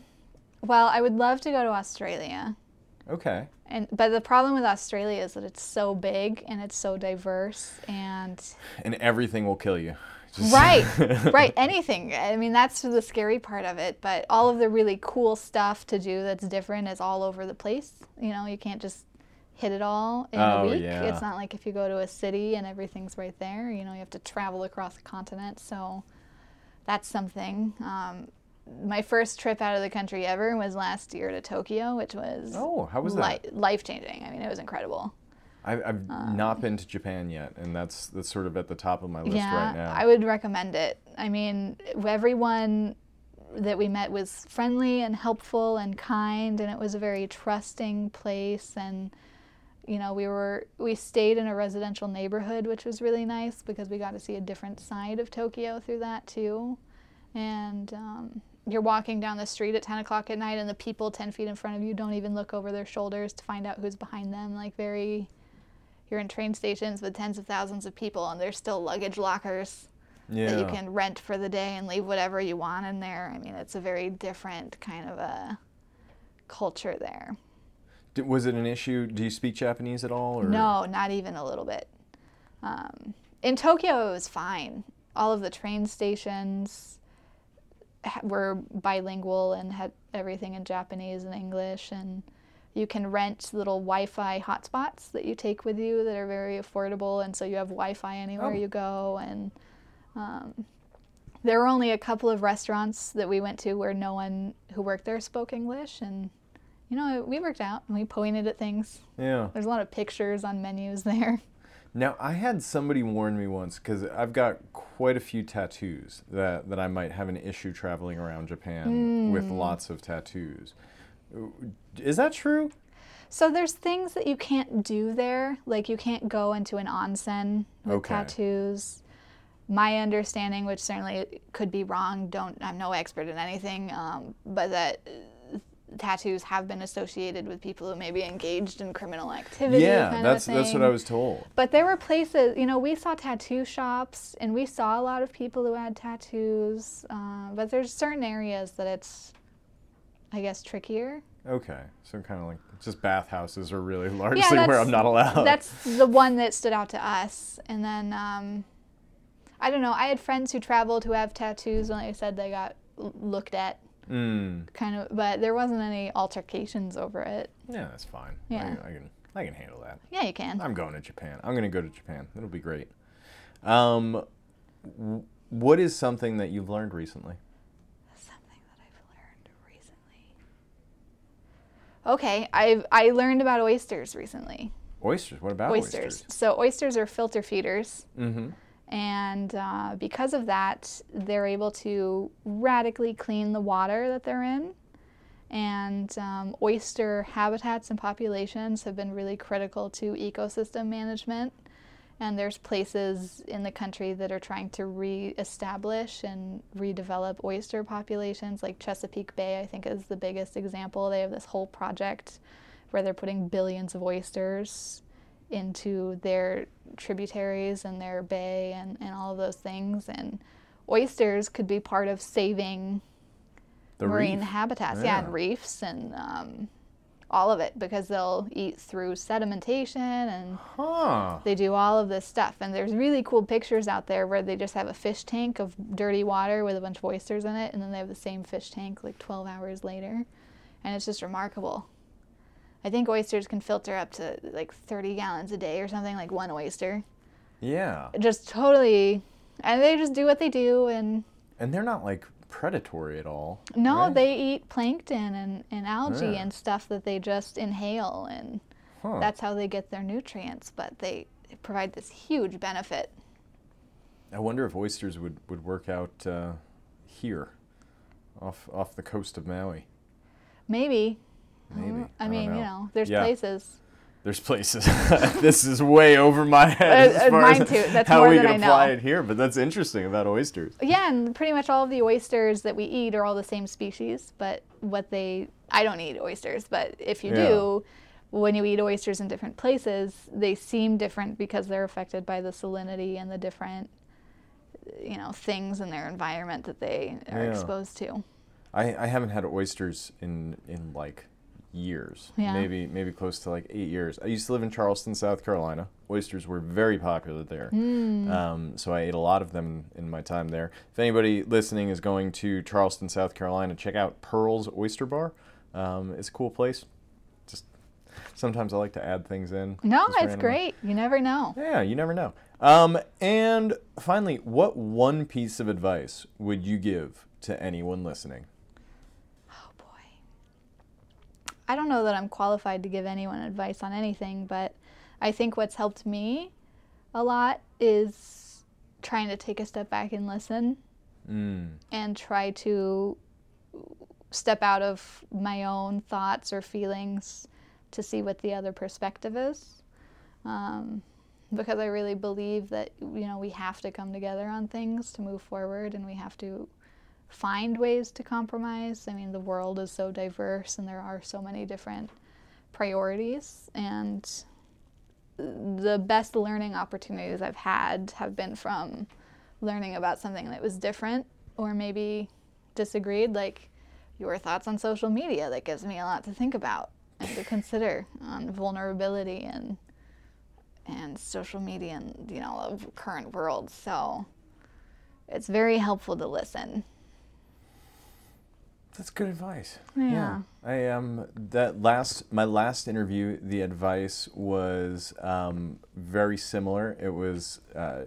well, I would love to go to Australia. Okay. And but the problem with Australia is that it's so big and it's so diverse and And everything will kill you. Just- right right anything i mean that's the scary part of it but all of the really cool stuff to do that's different is all over the place you know you can't just hit it all in Oh, a week yeah. it's not like if you go to a city and everything's right there you know you have to travel across the continent so that's something um, my first trip out of the country ever was last year to tokyo which was Oh, how was that? life changing i mean it was incredible I've, I've not been to Japan yet, and that's that's sort of at the top of my list yeah, right now. I would recommend it. I mean, everyone that we met was friendly and helpful and kind, and it was a very trusting place. And you know, we were we stayed in a residential neighborhood, which was really nice because we got to see a different side of Tokyo through that too. And um, you're walking down the street at 10 o'clock at night, and the people 10 feet in front of you don't even look over their shoulders to find out who's behind them. Like very you're in train stations with tens of thousands of people and there's still luggage lockers yeah. that you can rent for the day and leave whatever you want in there. I mean, it's a very different kind of a culture there. D- was it an issue? Do you speak Japanese at all? Or? No, not even a little bit. Um, in Tokyo, it was fine. All of the train stations were bilingual and had everything in Japanese and English, and you can rent little Wi-Fi hotspots that you take with you that are very affordable, and so you have Wi-Fi anywhere Oh. you go. And um, there were only a couple of restaurants that we went to where no one who worked there spoke English, and you know we worked out and we pointed at things. Yeah. There's a lot of pictures on menus there. Now I had somebody warn me once because I've got quite a few tattoos that that I might have an issue traveling around Japan with Hmm. lots of tattoos. Is that true? So there's things that you can't do there, like you can't go into an onsen with Okay. tattoos. My understanding, which certainly could be wrong, don't I'm no expert in anything, um, but that tattoos have been associated with people who may be engaged in criminal activity. yeah, that's that's what I was told. But there were places, you know, we saw tattoo shops and we saw a lot of people who had tattoos. Uh, but there's certain areas that it's, I guess, trickier. Okay, so kind of like just bathhouses are really largely Yeah, where I'm not allowed. That's the one that stood out to us. And then, um, I don't know, I had friends who traveled who have tattoos and they said they got looked at, Mm, kind of, but there wasn't any altercations over it. yeah, that's fine. Yeah. I, I can I can handle that. Yeah, you can. I'm going to Japan. I'm going to go to Japan. It'll be great. Um, w- what is something that you've learned recently? Something that I've learned recently. Okay, I've I learned about oysters recently. Oysters. What about oysters. So oysters are filter feeders, Mm-hmm. And uh, because of that, they're able to radically clean the water that they're in. And um, oyster habitats and populations have been really critical to ecosystem management. And there's places in the country that are trying to re-establish and redevelop oyster populations, like Chesapeake Bay. I think is the biggest example. They have this whole project where they're putting billions of oysters into their tributaries and their bay and, and all of those things. And oysters could be part of saving The marine reef. habitats, yeah. Yeah. and reefs and um, all of it because they'll eat through sedimentation and Huh. they do all of this stuff. And there's really cool pictures out there where they just have a fish tank of dirty water with a bunch of oysters in it, and then they have the same fish tank like 12 hours later. And it's just remarkable. I think oysters can filter up to like 30 gallons a day or something, like one oyster. Yeah. Just totally, and they just do what they do. And And they're not like predatory at all. no, right? they eat plankton and, and algae Yeah. and stuff that they just inhale. And Huh. that's how they get their nutrients. But they provide this huge benefit. I wonder if oysters would, would work out uh, here, off off the coast of Maui. Maybe. Maybe. I, don't mean, you know, there's Yeah. places. There's places. this is way over my head Uh, as uh, far mine as too. That's how we can I apply know. it here. But that's interesting about oysters. Yeah, and pretty much all of the oysters that we eat are all the same species. But what they, I don't eat oysters, but if you Yeah. do, when you eat oysters in different places, they seem different because they're affected by the salinity and the different, you know, things in their environment that they are Yeah. exposed to. I, I haven't had oysters in in like years. Yeah. Maybe maybe close to like eight years. I used to live in Charleston, South Carolina. Oysters were very popular there. Hmm. Um, so I ate a lot of them in my time there. If anybody listening is going to Charleston, South Carolina, check out Pearl's Oyster Bar. Um, it's a cool place. Just sometimes I like to add things in. No, it's randomly. great. You never know. Yeah, you never know. Um, and finally, what one piece of advice would you give to anyone listening? Oh boy. I don't know that I'm qualified to give anyone advice on anything, but I think what's helped me a lot is trying to take a step back and listen Mm. and try to step out of my own thoughts or feelings to see what the other perspective is. Um, because I really believe that you know we have to come together on things to move forward, and we have to find ways to compromise. I mean, the world is so diverse, and there are so many different priorities, and the best learning opportunities I've had have been from learning about something that was different or maybe disagreed, like your thoughts on social media. That gives me a lot to think about and to consider on vulnerability and and social media and you know the current world. So it's very helpful to listen. That's good advice. Yeah. I um that last my last interview, the advice was um, very similar. It was uh,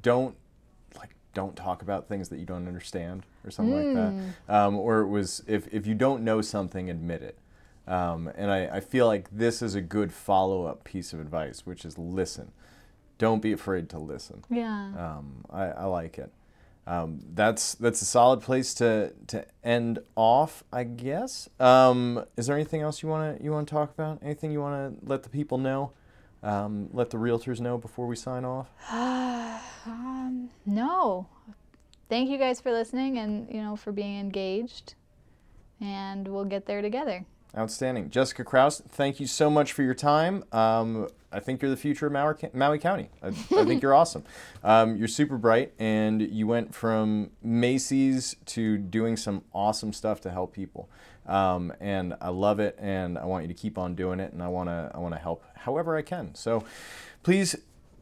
don't like don't talk about things that you don't understand or something like that. Um, or it was if if you don't know something, admit it. Um, and I, I feel like this is a good follow up piece of advice, which is listen. Don't be afraid to listen. Yeah. Um, I, I like it. Um, that's that's a solid place to, to end off, I guess. Um, is there anything else you wanna you wanna talk about? Anything you wanna let the people know? Um, let the realtors know before we sign off. um, no. Thank you guys for listening and you know for being engaged. And we'll get there together. Outstanding, Jessica Kraus. Thank you so much for your time. Um, I think you're the future of Maui, Maui County. I, I think you're awesome. Um, you're super bright, and you went from Macy's to doing some awesome stuff to help people. Um, and I love it, and I want you to keep on doing it, and I wanna I wanna help however I can. So, please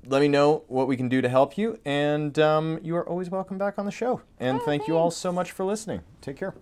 let me know what we can do to help you, and um, you are always welcome back on the show. And Oh, thank you all so much for listening. Take care.